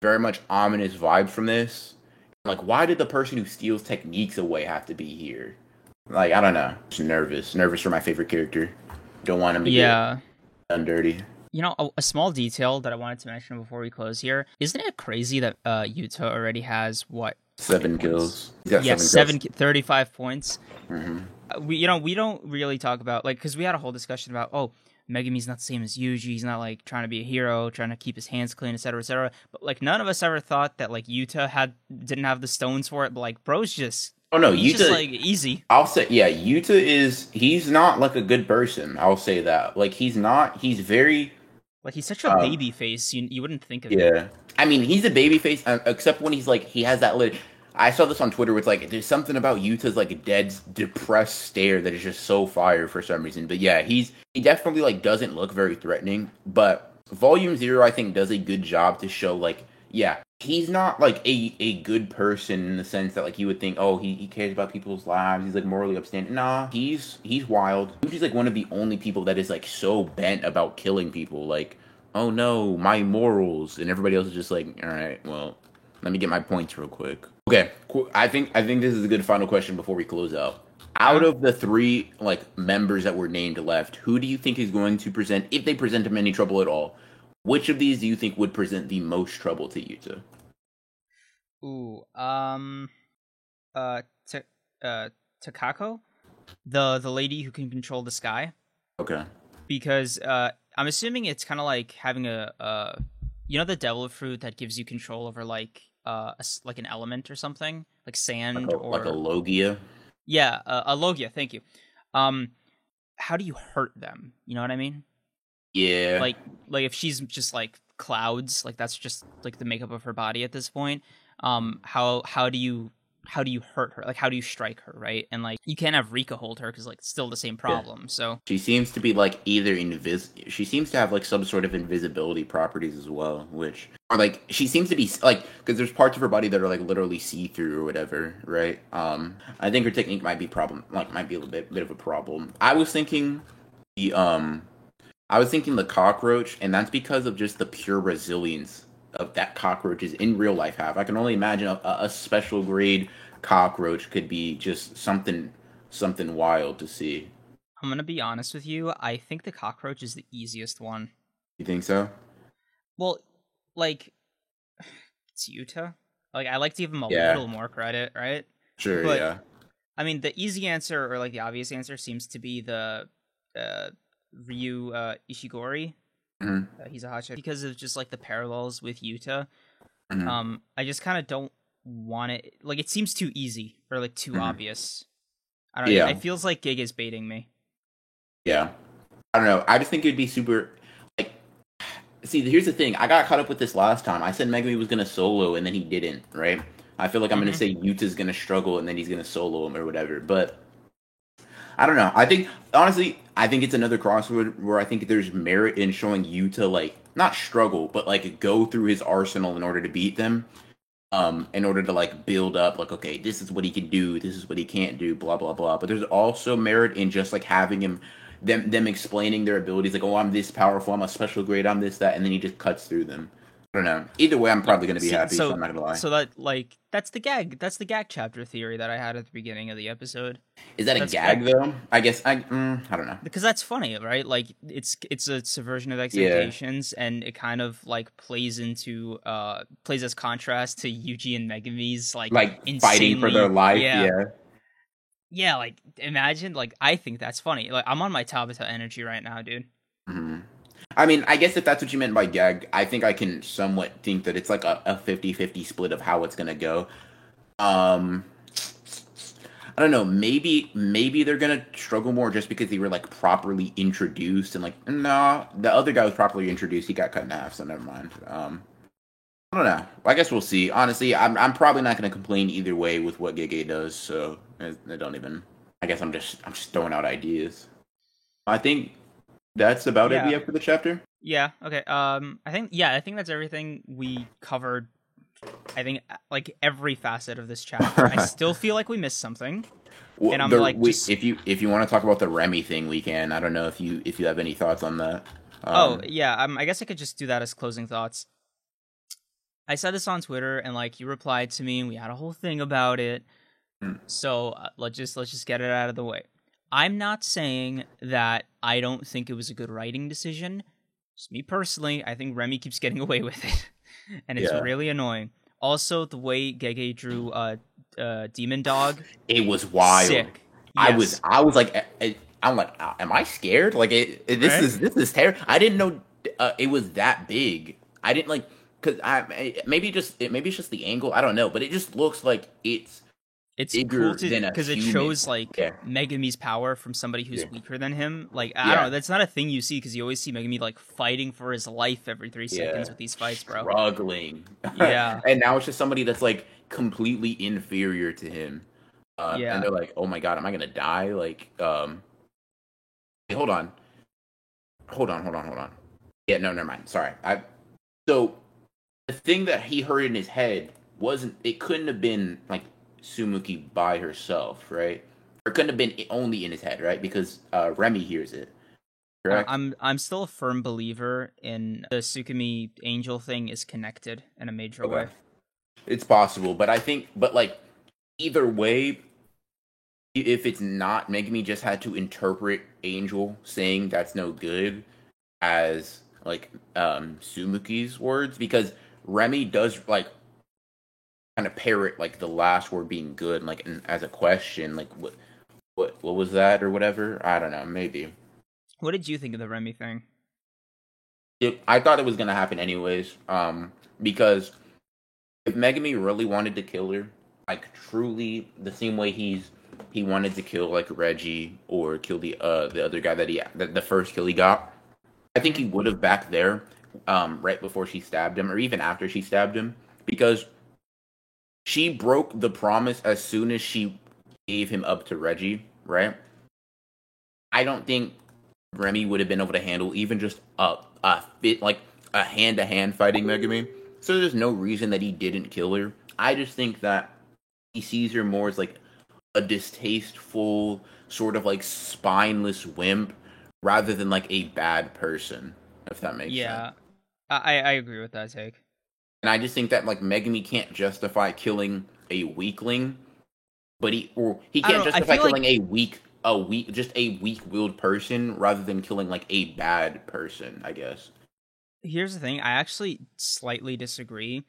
very much ominous vibe from this. Like why did the person who steals techniques away have to be here? Like I don't know. Just nervous. Nervous for my favorite character. Don't want him to Yeah. get done dirty. You know, a, a small detail that I wanted to mention before we close here. Isn't it crazy that uh, Yuta already has what seven kills. Yeah, seven, seven, 35 points. hmm Uh, We, you know, we don't really talk about like because we had a whole discussion about oh, Megumi's not the same as Yuji. He's not like trying to be a hero, trying to keep his hands clean, etc., etc. But like none of us ever thought that like Yuta had didn't have the stones for it. But like bro's just Oh no, he's Yuta. just like easy. I'll say, yeah, Yuta is. He's not like a good person. I'll say that. Like he's not. He's very. Like he's such a Um, baby face. You you wouldn't think of it. Yeah. I mean, he's a baby face, uh, except when he's like he has that lit. I saw this on Twitter. Where it's like there's something about Yuta's like dead, depressed stare that is just so fire for some reason. But yeah, he's he definitely like doesn't look very threatening. But Volume Zero, I think, does a good job to show like yeah, he's not like a a good person in the sense that like you would think oh he, he cares about people's lives. He's like morally upstanding. Nah, he's he's wild. he's like one of the only people that is like so bent about killing people. Like oh no, my morals, and everybody else is just like, all right, well, let me get my points real quick. Okay. I think I think this is a good final question before we close out. Out of the three like members that were named left, who do you think is going to present, if they present him any trouble at all? Which of these do you think would present the most trouble to Yuta? Ooh, um, uh, T- uh, Takako, the the lady who can control the sky, Okay. because uh, I'm assuming it's kind of like having a uh, you know, the devil fruit that gives you control over like uh, a like an element or something, like sand Like a, or like a Logia. yeah, uh, a logia. Thank you. Um, how do you hurt them? You know what I mean? Yeah. like like if she's just like clouds like that's just like the makeup of her body at this point um how how do you how do you hurt her like how do you strike her right and like you can't have rika hold her because like still the same problem so She seems to be like either invis. She seems to have like some sort of invisibility properties as well, which are like she seems to be like because there's parts of her body that are like literally see through or whatever, right? Um, I think her technique might be problem, like might be a little bit bit of a problem. I was thinking the um, I was thinking the cockroach, and that's because of just the pure resilience of that cockroaches in real life have. I can only imagine a, a special grade cockroach could be just something something wild to see. i'm gonna be honest with you i think the cockroach is the easiest one You think so? well like it's yuta like i like to give him a Yeah. little more credit right Sure, But- yeah. I mean, the easy answer or like the obvious answer seems to be the uh, Ryu uh, Ishigori. Mhm. Uh, he's a hotshot because of just like the parallels with Yuta. Mhm. Um, I just kind of don't want it. Like, it seems too easy or like too Mhm. obvious. I don't know. Yeah. It feels like Gege is baiting me. Yeah. I don't know. I just think it'd be super like see, here's the thing. I got caught up with this last time. I said Megumi was gonna solo and then he didn't, right? I feel like I'm gonna Mhm. say Yuta's gonna struggle and then he's gonna solo him or whatever. But I don't know. I think honestly, I think it's another crossroad where I think there's merit in showing you to like not struggle, but like go through his arsenal in order to beat them. Um, in order to like build up, like, okay, this is what he can do, this is what he can't do, blah blah blah. But there's also merit in just like having him them them explaining their abilities, like, oh, I'm this powerful, I'm a special grade, I'm this, that, and then he just cuts through them. I don't know. Either way, I'm probably gonna be So- happy, so, so- I'm not gonna lie. So that like that's the gag. That's the gag chapter theory that I had at the beginning of the episode. Is that a gag fair. though? I guess I mm, I don't know. because that's funny, right? Like it's it's a subversion of expectations, and it kind of like plays into uh plays as contrast to Yuji and Megumi's like Like fighting for their life, Yeah, yeah. yeah. Like imagine, like I think that's funny. Like I'm on my Takaba energy right now, dude. hmm I mean, I guess if that's what you meant by gag, I think I can somewhat think that it's like a, a 50-50 split of how it's gonna go. Um I don't know, maybe maybe they're gonna struggle more just because they were like properly introduced and like no, the other guy was properly introduced, he got cut in half, so never mind. Um I don't know. I guess we'll see. Honestly, I'm I'm probably not gonna complain either way with what Gege does, so I, I don't even I guess I'm just I'm just throwing out ideas. I think that's about it Yeah. we have for the chapter. Yeah. Okay. Um. I think. Yeah. I think that's everything we covered. I think uh, like every facet of this chapter. I still feel like we missed something. Well, And I'm, the- like, we- just- if you if you want to talk about the Remy thing, we can. I don't know if you if you have any thoughts on that. oh Um, yeah. Um. I guess I could just do that as closing thoughts. I said this on Twitter, and like you replied to me, and we had a whole thing about it. Hmm. So uh, let's just let's just get it out of the way. I'm not saying that I don't think it was a good writing decision. Just me personally, I think Remy keeps getting away with it, and it's Yeah. really annoying. Also, the way Gege drew uh, uh, Demon Dog, It was wild. sick. I was I was like I- I'm like uh, am I scared? Like it, it- this Right? is this is terrible. I didn't know uh, it was that big. I didn't like cuz I maybe just maybe it's just the angle. I don't know, but it just looks like it's It's cool to than a because it shows like Yeah. Megumi's power from somebody who's Yeah. weaker than him. Like I Yeah. don't know, that's not a thing you see because you always see Megumi like fighting for his life every three seconds with these fights, bro. struggling. Yeah. and now it's just somebody that's like completely inferior to him. Uh, Yeah. And they're like, "Oh my god, am I gonna die?" Like, um, hey, hold on, hold on, hold on, hold on. Yeah, no, never mind. Sorry. I so the thing that he heard in his head wasn't. It couldn't have been like Tsumiki by herself, right? Or couldn't have been only in his head, right? Because uh, Remy hears it. Correct. I'm I'm still a firm believer in the Tsumiki angel thing is connected in a major way. It's possible, but I think, but like, either way, if it's not, Megumi just had to interpret Angel saying that's no good as like um Tsumiki's words because Remy does like kind of parrot like the last word being good, like as a question, like what what what was that or whatever. I don't know, maybe. What did you think of the Remy thing? it, I thought it was gonna happen anyways. Um, because if Megumi really wanted to kill her, like truly the same way he's he wanted to kill like Reggie or kill the uh the other guy that he the, the first kill he got, I think he would have back there, um, right before she stabbed him or even after she stabbed him because she broke the promise as soon as she gave him up to Reggie, right? I don't think Remy would have been able to handle even just a a fit like a hand to hand fighting Megumi. So there's no reason that he didn't kill her. I just think that he sees her more as like a distasteful, sort of like spineless wimp, rather than like a bad person. If that makes sense. yeah, I I agree with that take. And I just think that like Megumi can't justify killing a weakling, but he or he can't I justify feel like- killing a weak a weak just a weak willed person rather than killing like a bad person. I guess. Here's the thing, I actually slightly disagree.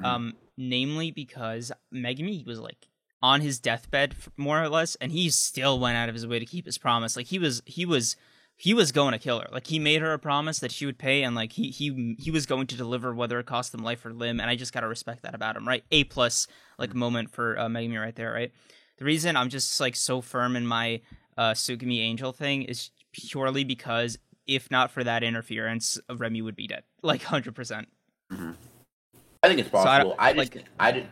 Mhm. Um, namely because Megumi was like on his deathbed more or less, and he still went out of his way to keep his promise. Like he was, he was, he was going to kill her. Like he made her a promise that she would pay, and like he he he was going to deliver whether it cost him life or limb. And I just gotta respect that about him, right? A plus like moment for uh, Megumi right there, right? The reason I'm just like so firm in my uh, Tsumiki Angel thing is purely because if not for that interference, Remy would be dead, like hundred percent. I think it's So I possible. I, just like- I did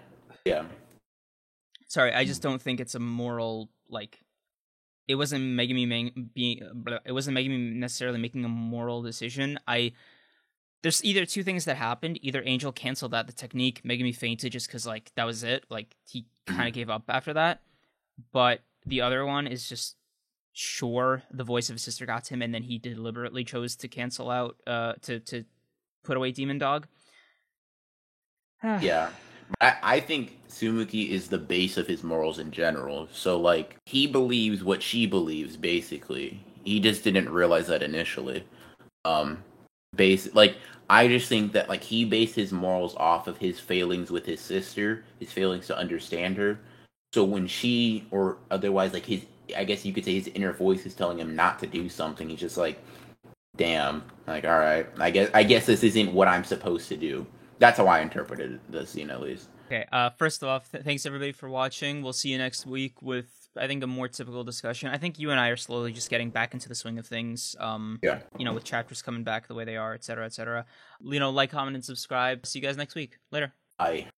yeah. Sorry, I just don't think it's a moral like. It wasn't Megumi man- being. It wasn't Megumi necessarily making a moral decision. I. There's either two things that happened. Either Angel canceled that the technique, making me fainted just because like that was it. Like he kind of gave up after that. But the other one is just sure the voice of his sister got to him, and then he deliberately chose to cancel out. Uh, to to put away Demon Dog. Yeah. I, I think Tsumiki is the base of his morals in general. So like he believes what she believes basically. He just didn't realize that initially. Um base like I just think that like he based his morals off of his failings with his sister, his failings to understand her. So when she or otherwise like his I guess you could say his inner voice is telling him not to do something, he's just like damn, like all right. I guess I guess this isn't what I'm supposed to do. That's how I interpreted the scene, at least. Okay. Uh, first off, th- thanks everybody for watching. We'll see you next week with I think a more typical discussion. I think you and I are slowly just getting back into the swing of things. Um, Yeah. you know, with chapters coming back the way they are, et cetera, et cetera. You know, like, comment, and subscribe. See you guys next week. Later. I